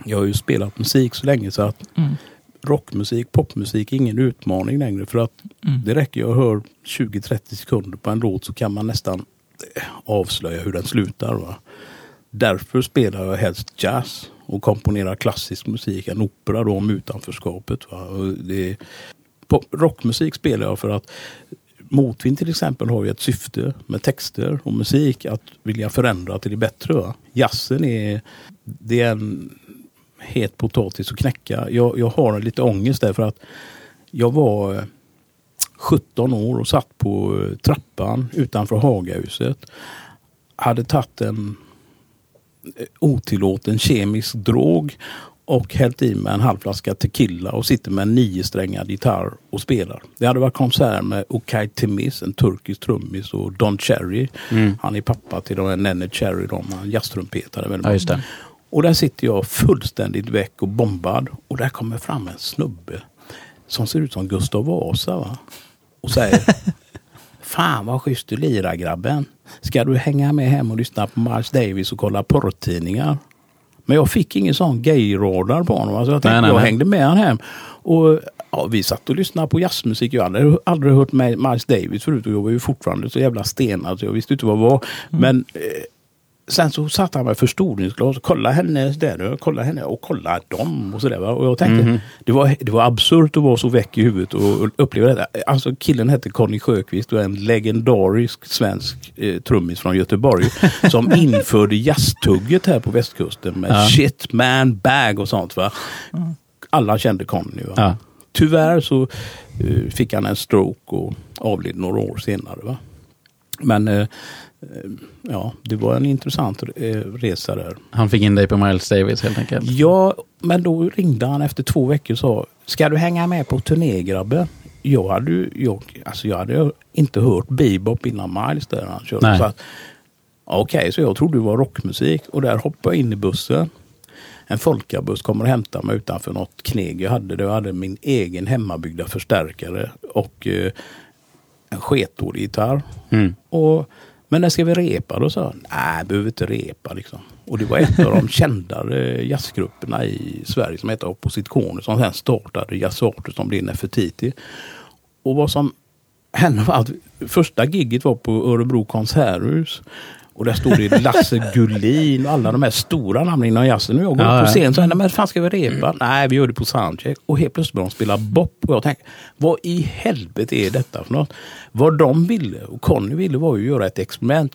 jag har ju spelat musik så länge så att Mm. rockmusik, popmusik är ingen utmaning längre. För att Mm. det räcker jag hör 20-30 sekunder på en låt så kan man nästan eh, avslöja hur den slutar. Va? Därför spelar jag helst jazz och komponerar klassisk musik, en opera då om utanförskapet. Va? Och det, pop, rockmusik spelar jag för att Motvind till exempel har ju ett syfte med texter och musik att vilja förändra till det bättre. Va? Jazzen är, det är en het potatis att knäcka. Jag, jag har lite ångest därför att jag var eh, 17 år och satt på eh, trappan utanför Hagahuset. Hade tagit en eh, otillåten kemisk drog och hällt i med en halv flaska tequila och sitter med en niosträngad gitarr och spelar. Det hade varit konsert med Okay Timis, en turkisk trummis och Don Cherry. Mm. Han är pappa till de Nenne Cherry, de, han jazztrumpetare. Ja, just det. Och där sitter jag fullständigt väck och bombad. Och där kommer fram en snubbe som ser ut som Gustav Vasa. Va? Och säger Fan vad schysst du lirar grabben. Ska du hänga med hem och lyssna på Miles Davis och kolla porrtidningar? Men jag fick ingen sån gay-radar på honom. Alltså jag tänkte, Nej, nej, jag nej. hängde med han hem. Och ja, vi satt och lyssnade på jazzmusik. Jag hade aldrig hört Miles Davis förut och jag var ju fortfarande så jävla stenad så jag visste inte vad det var. Men eh, sen så satte han med förstoringsglas och kolla henne där, kolla henne och kolla dem och sådär. Och jag tänkte, det, var, det var absurt att vara så väck i huvudet och, och uppleva detta. Alltså killen hette Conny Sjöqvist och en legendarisk svensk eh, trummis från Göteborg som införde jazztugget här på västkusten med Ja. shit man bag och sånt. Va? Alla kände Conny. Va? Ja. Tyvärr så eh, fick han en stroke och avled några år senare. Va? Men eh, ja, det var en intressant resa där. Han fick in dig på Miles Davis helt enkelt. Ja, men då ringde han efter två veckor och sa Ska du hänga med på turné grabben? Jag hade, ju- jag, alltså jag hade inte hört bebop innan Miles där han körde. Nej. Så att, Okej, så jag trodde det var rockmusik och där hoppade jag in i bussen. En folkabuss kommer och hämtar mig utanför något kneg jag hade. Jag hade min egen hemmabyggda förstärkare och eh, en sketdålig gitarr. Mm. Och, men när ska vi repa? Då sa han, nej, behöver inte repa. Liksom. Och det var en av de kändare eh, jazzgrupperna i Sverige som hette Oppositioner som sen startade Jazzarter som blev Nefertiti. Och vad som hände var att första gigget var på Örebro konserthus. Och där stod det Lasse Gullin och alla de här stora namnen inom jazzen. Och jag går Ja, upp på scen och säger, men fan ska vi repa? Nej, vi gör det på soundcheck. Och helt plötsligt började de spela bop. Och jag tänkte, vad i helvete är detta för något? Vad de ville, och Conny ville, var ju att göra ett experiment.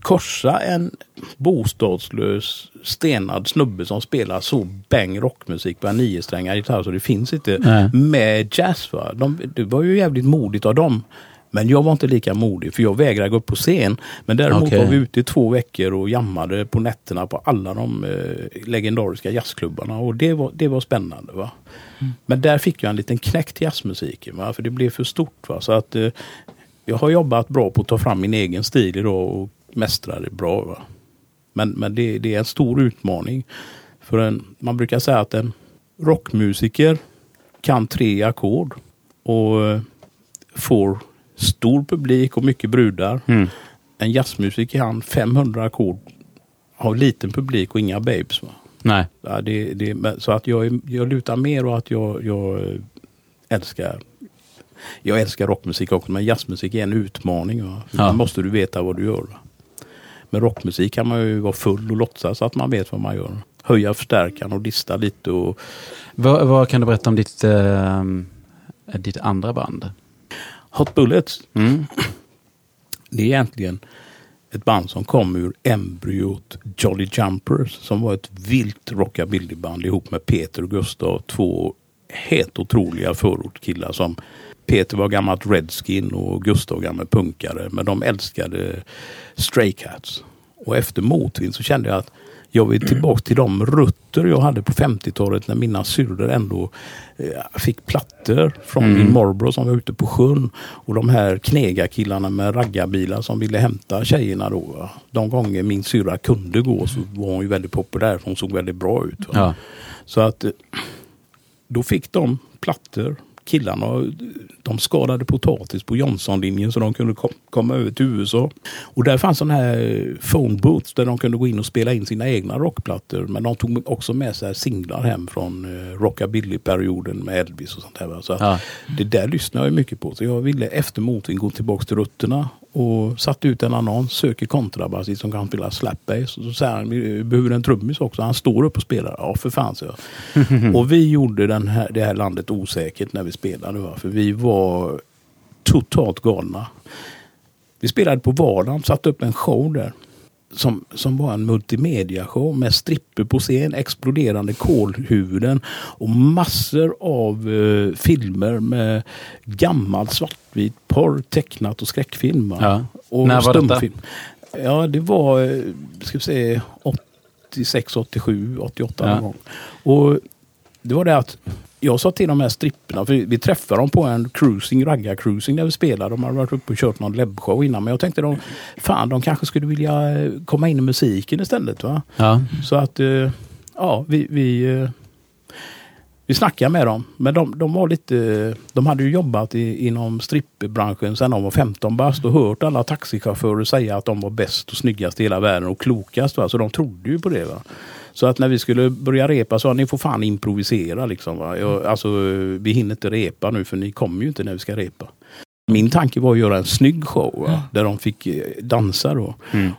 Korsa en bostadslös stenad snubbe som spelar så bang rockmusik på en niosträngad gitarr så det finns inte. Nej. Med jazz. Va? De, det var ju jävligt modigt av dem. Men jag var inte lika modig för jag vägrade gå upp på scen. Men däremot Okej. var vi ute i två veckor och jammade på nätterna på alla de eh, legendariska jazzklubbarna. Och det var, det var spännande. Va? Men där fick jag en liten knäck till jazzmusiken. Va? För det blev för stort. Va? Så att eh, jag har jobbat bra på att ta fram min egen stil idag och mästra det bra. Va? Men, men det, det är en stor utmaning. För en, man brukar säga att en rockmusiker kan tre ackord och eh, får stor publik och mycket brudar. Mm. En jazzmusiker kan 500 ackord, har liten publik och inga babes. Va? Nej. Ja, det, det, så att jag, jag lutar mer och att jag, jag älskar jag älskar rockmusik också, men jazzmusik är en utmaning. Va? Ja. Då måste du veta vad du gör. Va? Med rockmusik kan man ju vara full och låtsas att man vet vad man gör. Höja förstärkaren och dista lite. Och, Vad, vad kan du berätta om ditt, eh, ditt andra band? Hot Bullets, Mm. det är egentligen ett band som kom ur embryot Jolly Jumpers som var ett vilt rockabillyband ihop med Peter och Gustav. Två helt otroliga förortskillar som Peter var gammalt Redskin och Gustav gammal punkare. Men de älskade Stray Cats. Och efter motvind så kände jag att jag vill tillbaka till de rötter jag hade på 50-talet när mina syrror ändå eh, fick plattor från Mm. min morbror som var ute på sjön. Och de här knegarkillarna med raggarbilar som ville hämta tjejerna då. De gånger min syrra kunde gå så var hon ju väldigt populär för hon såg väldigt bra ut. Ja. Så att eh, då fick de plattor. Killarna de skadade potatis på Johnsonlinjen så de kunde kom, komma över till USA. Och där fanns sådana här phone booths där de kunde gå in och spela in sina egna rockplattor. Men de tog också med sig singlar hem från eh, rockabilly-perioden med Elvis och sånt där. va. Så Ja. det där lyssnade jag mycket på. Så jag ville efter motvind gå tillbaka till rötterna och satte ut en annons, söker kontrabasist som kan spela slapbass. Och så säger han, vi behöver en trummis också. Han står upp och spelar. Ja, för fan, så jag. och vi gjorde den här, det här landet osäkert när vi spelade. Va? För vi var totalt galna. Vi spelade på vardagen, satte upp en show där. Som, som var en multimedia-show med stripper på scen, exploderande kolhuvuden och massor av eh, filmer med gammal svartvit porr, tecknat och skräckfilm. Ja. Och När var detta? Ja, det var, eh, ska vi säga, 86, 87, 88 Ja. någon gång. Och det var det att jag sa till de här stripperna, för vi träffade dem på en cruising, raggar-cruising där vi spelade. De hade varit uppe och kört någon lebshow innan. Men jag tänkte de, fan de kanske skulle vilja eh, komma in i musiken istället. Va? Ja. Så att, eh, ja, vi, vi, eh, vi snackade med dem. Men de, de var lite, de hade ju jobbat i, inom strippbranschen sedan de var 15 bast och hört alla taxichaufförer säga att de var bäst och snyggast i hela världen och klokast. Va? Så de trodde ju på det. Va? Så att när vi skulle börja repa så ni får fan improvisera. Liksom, va? Jag, alltså, vi hinner inte repa nu för ni kommer ju inte när vi ska repa. Min tanke var att göra en snygg show va? där de fick eh, dansa. Då Mm.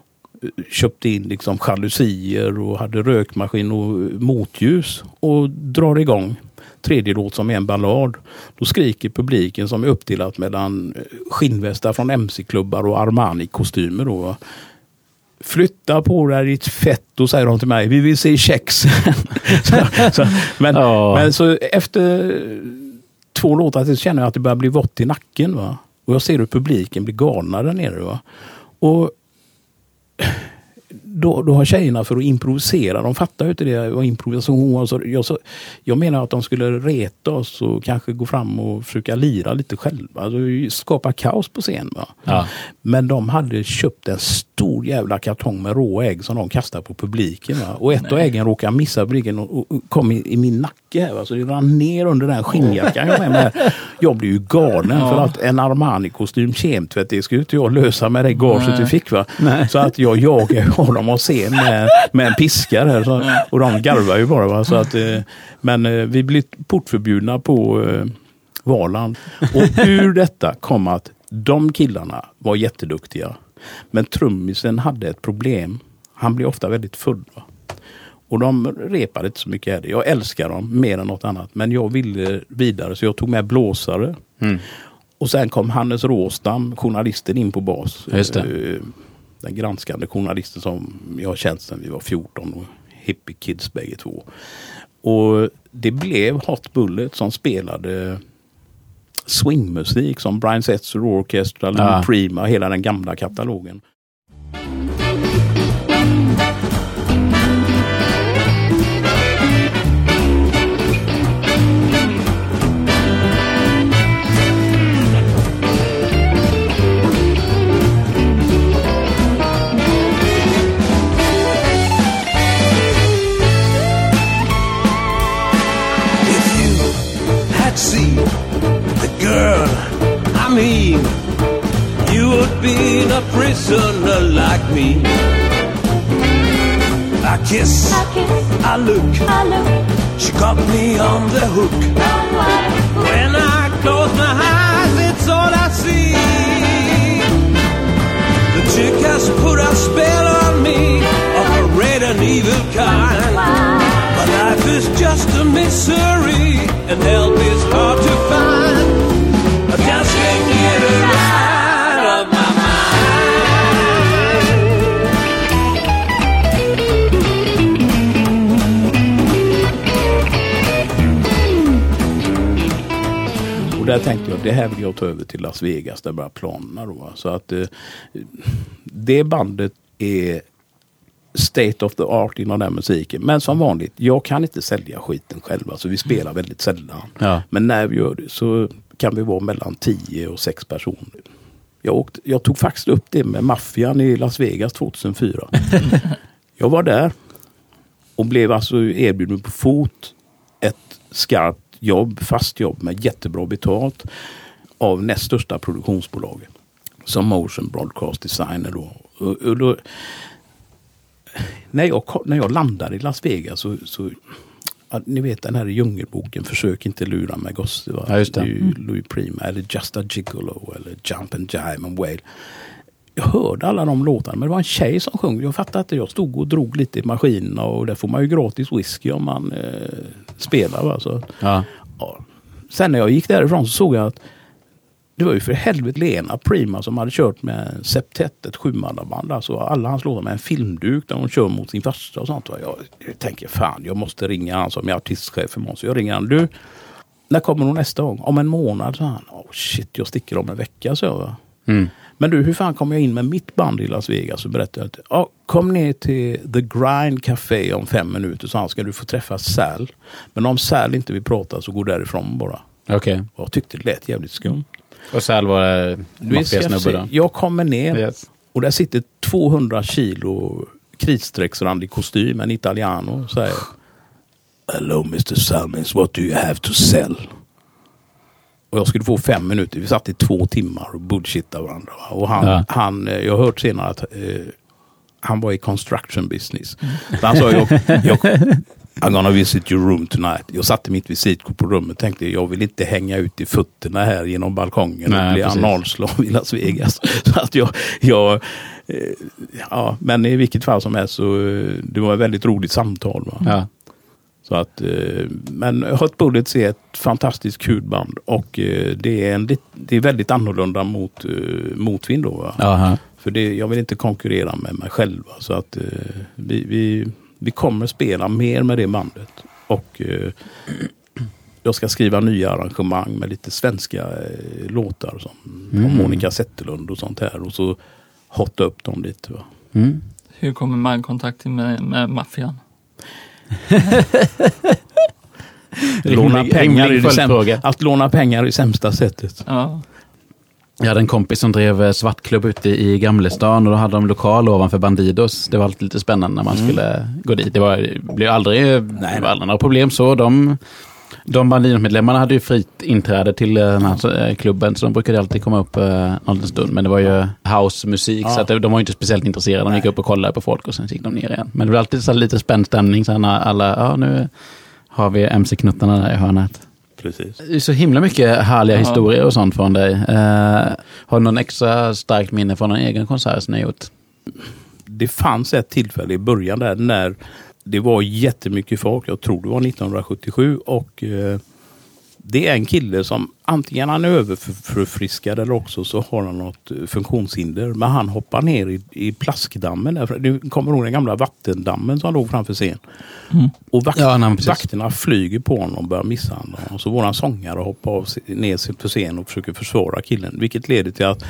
köpte in liksom jalusier och hade rökmaskin och motljus och drar igång tredje låt som är en ballad. Då skriker publiken som är uppdelat mellan skinnvästar från MC-klubbar och Armani-kostymer. Flytta på dig ditt fett och säger de till mig. Vi vill se kex. men, Ja. men så efter två låtar till känner jag att det börjar bli vått i nacken. Va? Och jag ser hur publiken blir galna där nere. Va? Och då, då har tjejerna för att improvisera, de fattar ju inte det vad improvisation var. Så jag, så, jag menar att de skulle reta oss och kanske gå fram och försöka lira lite själva. Alltså, skapa kaos på scen. Va? Ja. Men de hade köpt en stor jävla kartong med råa ägg som de kastade på publiken. Va? Och ett av äggen råkade missa bryggen och, och, och kom i, i min nacke. Här, va? Så det rann ner under den skinnjackan jag med mig. Jag blev ju galen för att en Armani-kostym, kemtvätt, det skulle inte jag lösa med det gaget Nej. vi fick. Va? Så att jag jagade honom av scen med, med en piska där. Så, och de garvar ju bara. Va? Så att, eh, men eh, vi blev portförbjudna på eh, Valand. Och ur detta kom att de killarna var jätteduktiga. Men trummisen hade ett problem. Han blev ofta väldigt full. Va? Och de repade inte så mycket heller. Jag älskar dem mer än något annat. Men jag ville vidare så jag tog med blåsare. Mm. Och sen kom Hannes Råstam, journalisten, in på bas. Eh, Den granskande journalisten som jag har känt sedan vi var 14 och hippie kids bägge två. Och det blev Hot Bullet som spelade swingmusik som Brian Setzer Orchestra, Lou Ja. Prima, hela den gamla katalogen. I mean, you would be a prisoner like me. I kiss, I look, she got me on the hook. When I close my eyes, it's all I see. The chick has put a spell on me of a red and evil kind. My life is just a misery, and help is hard to find. I just can't get her out of my mind. Och där tänkte jag, det här vill jag ta över till Las Vegas, där bara planerna då. Så att eh, det bandet är state of the art inom den musiken. Men som vanligt, jag kan inte sälja skiten själv. Alltså vi spelar väldigt sällan. Ja. Men när vi gör det så kan vi vara mellan 10 och 6 personer. Jag, åkte, jag tog faktiskt upp det med maffian i Las Vegas 2004. jag var där och blev alltså erbjuden på fot ett skarpt jobb, fast jobb med jättebra betalt av näst största produktionsbolaget. Som motion broadcast designer då. Och, och då när, jag, när jag landade i Las Vegas så, så ja, ni vet den här djungelboken, Försök inte lura mig gosse. Va? Ja, just det. ju Louis Prima eller Just a Gigolo eller Jump and Jive and Wail. Jag hörde alla de låtarna men det var en tjej som sjöng. Jag fattade inte. Jag stod och drog lite i maskinerna och där får man ju gratis whisky om man eh, spelar. Va? Så, Ja. ja. Sen när jag gick därifrån så såg jag att det var ju för helvete Lena Prima som hade kört med Septet, ett sjumannaband. Alltså alla hans låtar med en filmduk där hon kör mot sin farsa och sånt. Jag, jag tänker fan, jag måste ringa han som är artistchef för Måns. Jag ringer han. Du, när kommer hon nästa gång? Om en månad, sa han. Oh, shit, jag sticker om en vecka, så jag. Mm. Men du, hur fan kom jag in med mitt band i Las Vegas? Och berättade att ja, kom ner till The Grind Café om fem minuter så han ska du få träffa Sal. Men om Sal inte vill prata så gå därifrån bara. Okej. Och jag tyckte det lät jävligt skumt. Och maffiasnubbe skeptisk. då? Jag kommer ner Yes. och där sitter 200 kilo kritstrecksrandig kostym, en italiano, och säger Hello Mr Salmins, what do you have to sell? Och jag skulle få fem minuter. Vi satt i två timmar och bullshittade varandra. va. Och han, Ja. han, eh, jag har hört senare att eh, han var i construction business. Så han sa, jag, jag, I'm gonna visit your room tonight. Jag satte mitt visitkort på rummet och tänkte jag vill inte hänga ut i fötterna här genom balkongen Nej, och bli analslav i Las Vegas. Så att jag, jag eh, ja, men i vilket fall som helst så eh, det var ett väldigt roligt samtal. Va? Ja. Så att, eh, men Hot Bullets är ett fantastiskt kul band och eh, det är, en, det är väldigt annorlunda mot motvind. Då. För det, jag vill inte konkurrera med mig själv. va. Så att vi, vi, vi kommer spela mer med det bandet. Och eh, jag ska skriva nya arrangemang med lite svenska eh, låtar som Mm. Monica Zetterlund och sånt här. Och så hotta upp dem lite. Va? Mm. Hur kommer man i kontakt med, med maffian? Låna pengar är det säm- följdfråga. att låna pengar är sämsta sättet. Ja, Jag hade en kompis som drev eh, svartklubb ute i Gamlestan och då hade de lokal ovanför Bandidos. Det var alltid lite spännande när man skulle gå dit. Det var, det blev aldrig, det var aldrig några problem så. De, de Bandidos-medlemmarna hade ju fritt inträde till eh, den här eh, klubben så de brukade alltid komma upp eh, någon stund. Men det var ju housemusik så att de var inte speciellt intresserade. De gick upp och kollade på folk och sen gick de ner igen. Men det blev alltid så lite spänd stämning sen när alla, ja nu har vi MC-knuttarna där i hörnet. Precis. Det är så himla mycket härliga Ja. historier och sånt från dig. Eh, har du någon extra starkt minne från en egen konsert som ni har gjort? det fanns ett tillfälle i början där när det var jättemycket folk. Jag tror det var 1977 och eh, det är en kille som antingen han är överförfriskad eller också så har han något eh, funktionshinder. Men han hoppar ner i, i plaskdammen. Där. Du kommer ihåg den gamla vattendammen som låg framför scen? Och vakt, Ja, nej, vakterna flyger på honom och börjar misshandla honom. Så våran sångare hoppar av, ner på scen och försöker försvara killen. Vilket leder till att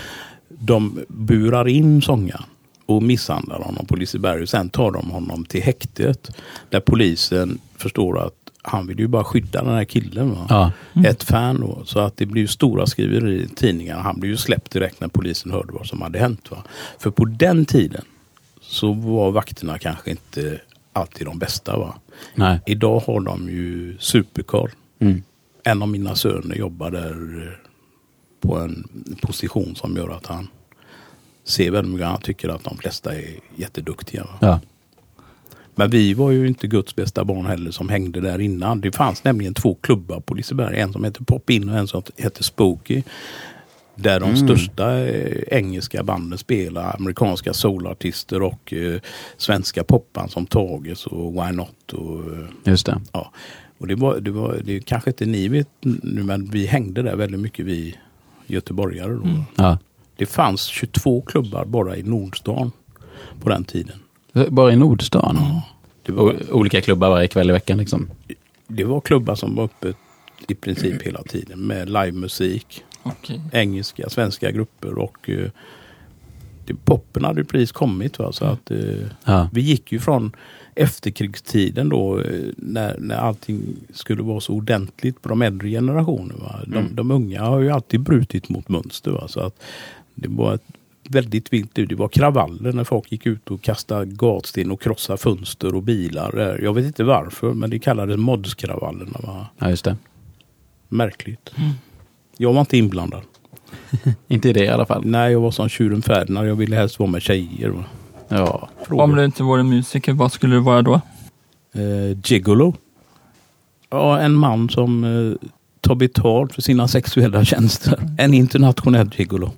de burar in sångaren och misshandlar honom på Liseberg. Sen tar de honom till häktet. Där polisen förstår att han vill ju bara skydda den här killen. Va? Ja. Ett fan då. Så att det blir stora skriverier i tidningarna. Han blev ju släppt direkt när polisen hörde vad som hade hänt. Va? För på den tiden så var vakterna kanske inte alltid de bästa. Va? Nej. Idag har de ju superkoll. Mm. En av mina söner jobbar där eh, på en position som gör att han ser väldigt mycket. Han tycker att de flesta är jätteduktiga. Va? Ja. Men vi var ju inte Guds bästa barn heller som hängde där innan. Det fanns nämligen två klubbar på Liseberg. En som heter Pop In och en som heter Spooky. Där de största eh, engelska banden spelar. Amerikanska soulartister och eh, svenska popband som Tages och Why Not. Och, eh, Just det. ja. och det, var, det, var, det kanske inte ni vet nu men vi hängde där väldigt mycket vi göteborgare. Då. Ja. Det fanns 22 klubbar bara i Nordstan på den tiden. Bara i Nordstan? Det var, O- olika klubbar varje kväll i veckan liksom? det var klubbar som var uppe i princip hela tiden med livemusik. okej. Engelska, svenska grupper och det, poppen hade ju precis kommit. Va? Så att, eh, Ja. vi gick ju från efterkrigstiden då eh, när, när allting skulle vara så ordentligt på de äldre generationerna. Va? De, de unga har ju alltid brutit mot mönster. Va? Så att det var ett väldigt vilt Det var kravaller när folk gick ut och kastade gatsten och krossade fönster och bilar. Jag vet inte varför men det kallades modskravallerna. Va? ja, just det. Märkligt. Jag var inte inblandad. Inte i det i alla fall. Nej, jag var som tjuren Ferdinand. Jag ville helst vara med tjejer. Va? Ja. Om du inte vore musiker, vad skulle du vara då? Eh, gigolo. Ja, en man som eh, tar betalt för sina sexuella tjänster. En internationell gigolo.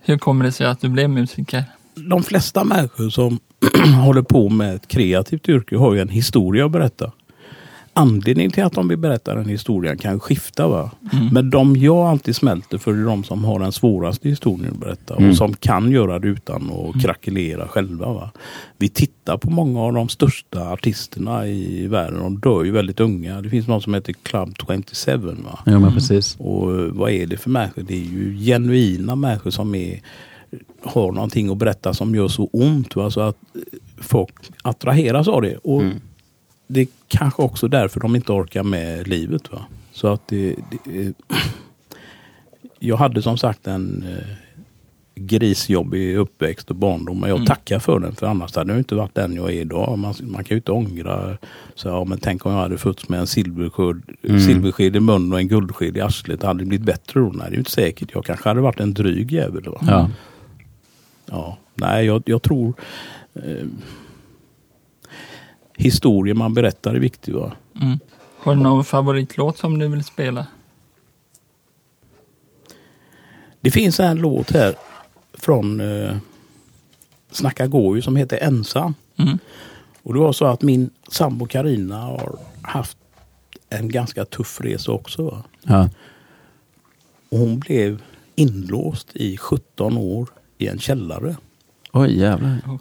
Hur kommer det sig att du blev musiker? De flesta människor som håller på med ett kreativt yrke har ju en historia att berätta. Anledningen till att de vill berätta den historien kan skifta. Va? Men de jag alltid smälter för är de som har den svåraste historien att berätta Mm. och som kan göra det utan att krackelera själva. Va? Vi tittar på många av de största artisterna i världen. De dör ju väldigt unga. Det finns någon som heter Club 27. Va? Jo, men precis. Och eh, vad är det för människor? Det är ju genuina människor som är har någonting att berätta som gör så ont. Va? Så att eh, folk attraheras av det. Och Mm. Det är kanske också därför de inte orkar med livet. Va? Så att det, det, eh, jag hade som sagt en eh, grisjobbig uppväxt och barndom. Men jag Mm. tackar för den. För annars hade jag inte varit den jag är idag. Man, man kan ju inte ångra. Så, ja, men tänk om jag hade fötts med en silversked, Mm. silversked i munnen och en guldsked i arslet. Hade det blivit bättre då? Nej, det är ju inte säkert. Jag kanske hade varit en dryg jävel. Va? Ja. Ja, nej, jag, jag tror eh, historien man berättar är viktig. Va? Mm. Har du någon favoritlåt som du vill spela? Det finns en låt här från eh, Snacka går ju som heter Ensam. Mm. Och det var så att min sambo Karina har haft en ganska tuff resa också. Va? Ja. Och hon blev inlåst i 17 år i en källare. Oj, jävlar.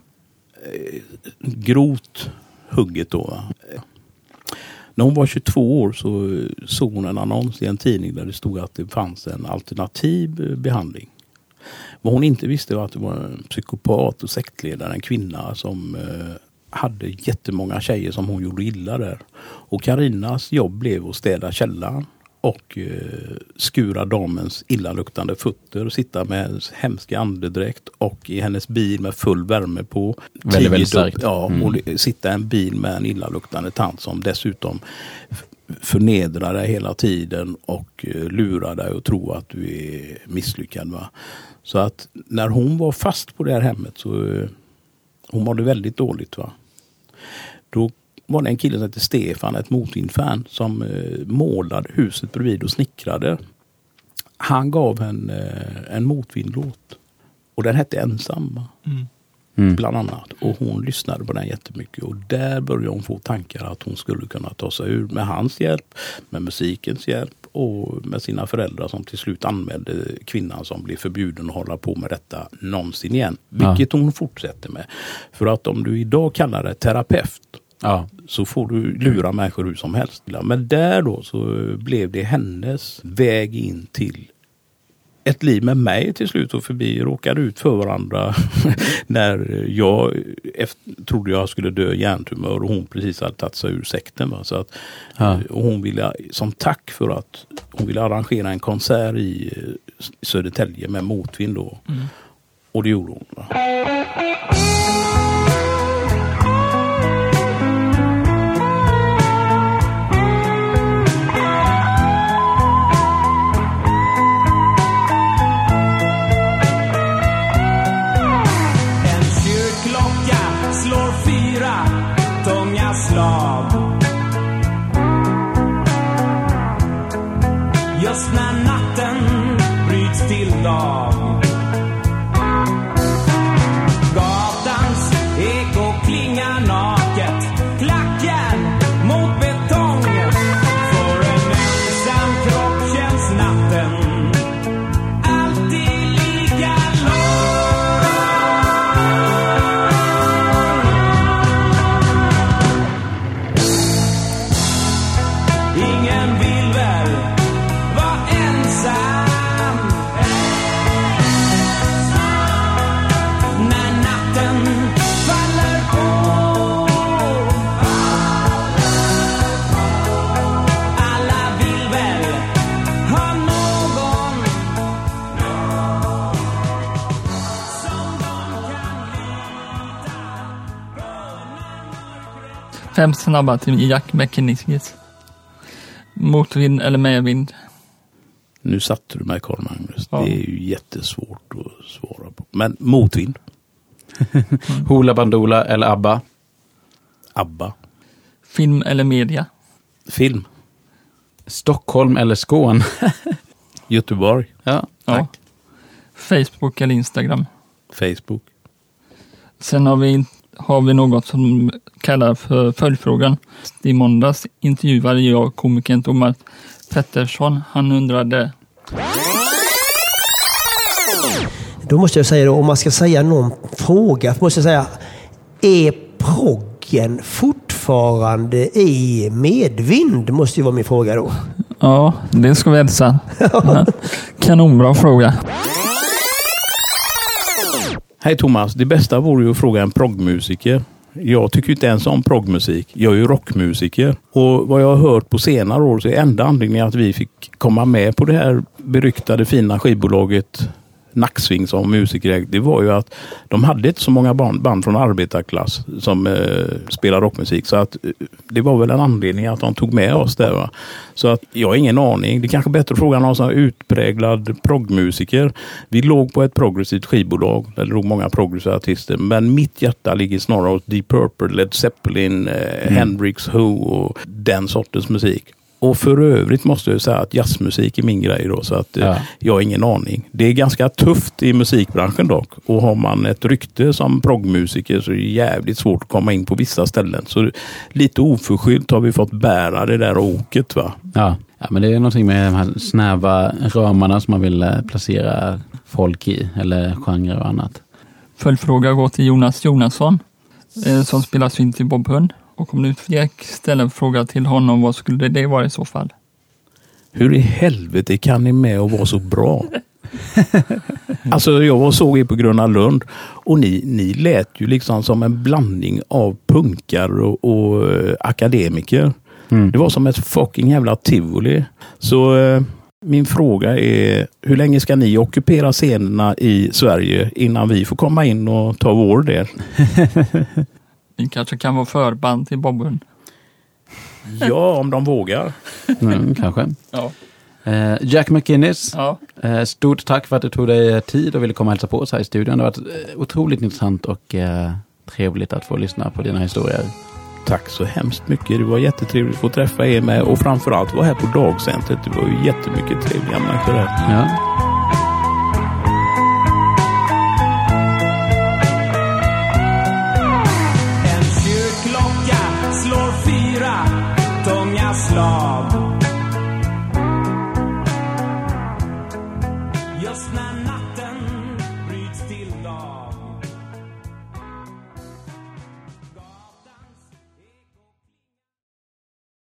grovt hugget då. När hon var 22 år så eh, såg hon en annons i en tidning där det stod att det fanns en alternativ eh, behandling. Vad hon inte visste var att det var en psykopat och sektledare, en kvinna som eh, hade jättemånga tjejer som hon gjorde illa där. Och Karinas jobb blev att städa källaren och eh, skura damens illaluktande fötter, sitta med hemska andedräkt och i hennes bil med full värme på. Väldigt, väldigt starkt. Ja, Mm. och sitta i en bil med en illaluktande tant som dessutom förnedrar dig hela tiden och eh, lurar dig och tror att du är misslyckad. Va? Så att när hon var fast på det här hemmet så eh, hon mådde väldigt dåligt. Va? Då var det en kille som hette Stefan, ett Motvind-fan, som eh, målade huset bredvid och snickrade. Han gav en, eh, en Motvind-låt. Och den hette Ensam. Va? Mm. bland annat. Och hon lyssnade på den jättemycket. Och där började hon få tankar att hon skulle kunna ta sig ur med hans hjälp, med musikens hjälp och med sina föräldrar som till slut anmälde kvinnan som blev förbjuden att hålla på med detta någonsin igen. Ja. Vilket hon fortsätter med. För att om du idag kallar det terapeut Ja. så får du lura människor hur som helst. Men där då så blev det hennes väg in till ett liv med mig till slut och förbi råkade ut för varandra när jag efter, trodde jag skulle dö hjärntumör och hon precis hade tagit sig ur sekten. Va? Så att, Ja. och hon ville, som tack för att hon ville arrangera en konsert i eh, Södertälje med motvind. Då. Och det gjorde hon. Va? Fem snabba till Jack McKinney-skiss. Motvind eller medvind? Nu satte du mig Carl Magnus. Ja. Det är ju jättesvårt att svara på. Men motvind. Hoola Bandoola eller ABBA? ABBA. Film eller media? Film. Stockholm eller Skåne? Göteborg. ja. Ja. Facebook eller Instagram? Facebook. Sen har vi, har vi något som kallar för följdfrågan. I måndags intervjuade jag komikern Thomas Pettersson. Han undrade Då måste jag säga då, om man ska säga någon fråga, måste jag säga, är proggen fortfarande i medvind? Måste ju vara min fråga då. Ja, det ska vi hälsa. Kanonbra fråga. Hej Thomas, det bästa vore ju att fråga en proggmusiker. Jag tycker inte ens om proggmusik. Jag är ju rockmusiker. Och vad jag har hört på senare år så är enda anledningen att vi fick komma med på det här beryktade fina skivbolaget Nacksving som musiker, det var ju att de hade inte så många band, band från arbetarklass som eh, spelar rockmusik. Så att eh, det var väl en anledning att de tog med oss där. Va? Så att jag har ingen aning. Det är kanske är bättre att fråga någon som är utpräglad proggmusiker. Vi låg på ett progressivt skivbolag där det låg många progressiva artister. Men mitt hjärta ligger snarare åt Deep Purple, Led Zeppelin, eh, Hendrix, Who och den sortens musik. Och för övrigt måste jag säga att jazzmusik är min grej då, så att eh, Ja. jag har ingen aning. Det är ganska tufft i musikbranschen dock. Och har man ett rykte som proggmusiker så är det jävligt svårt att komma in på vissa ställen. Så lite oförskyllt har vi fått bära det där åket. Va? Ja. ja, men det är någonting med de här snäva ramarna som man vill eh, placera folk i, eller genrer och annat. Följdfråga går till Jonas Jonasson eh, som spelar synt i Bob Hund. Och om du fick ställa en fråga till honom, vad skulle det vara i så fall? Hur i helvete kan ni med och vara så bra? alltså jag var såg er på Gröna Lund och ni, ni lät ju liksom som en blandning av punkar och, och eh, akademiker. Mm. Det var som ett fucking jävla tivoli. Så eh, min fråga är, hur länge ska ni ockupera scenerna i Sverige innan vi får komma in och ta vår del? Vi kanske kan vara förband till Bob Hund. Ja, om de vågar. Mm, kanske. Ja. Eh, Jack McInnes, ja. eh, stort tack för att du tog dig tid och ville komma och hälsa på oss här i studion. Det har varit eh, otroligt intressant och eh, trevligt att få lyssna på dina historier. Tack så hemskt mycket. Det var jättetrevligt att få träffa er med och framförallt vara här på dagcentret. Det var ju jättemycket trevliga människor där. Ja.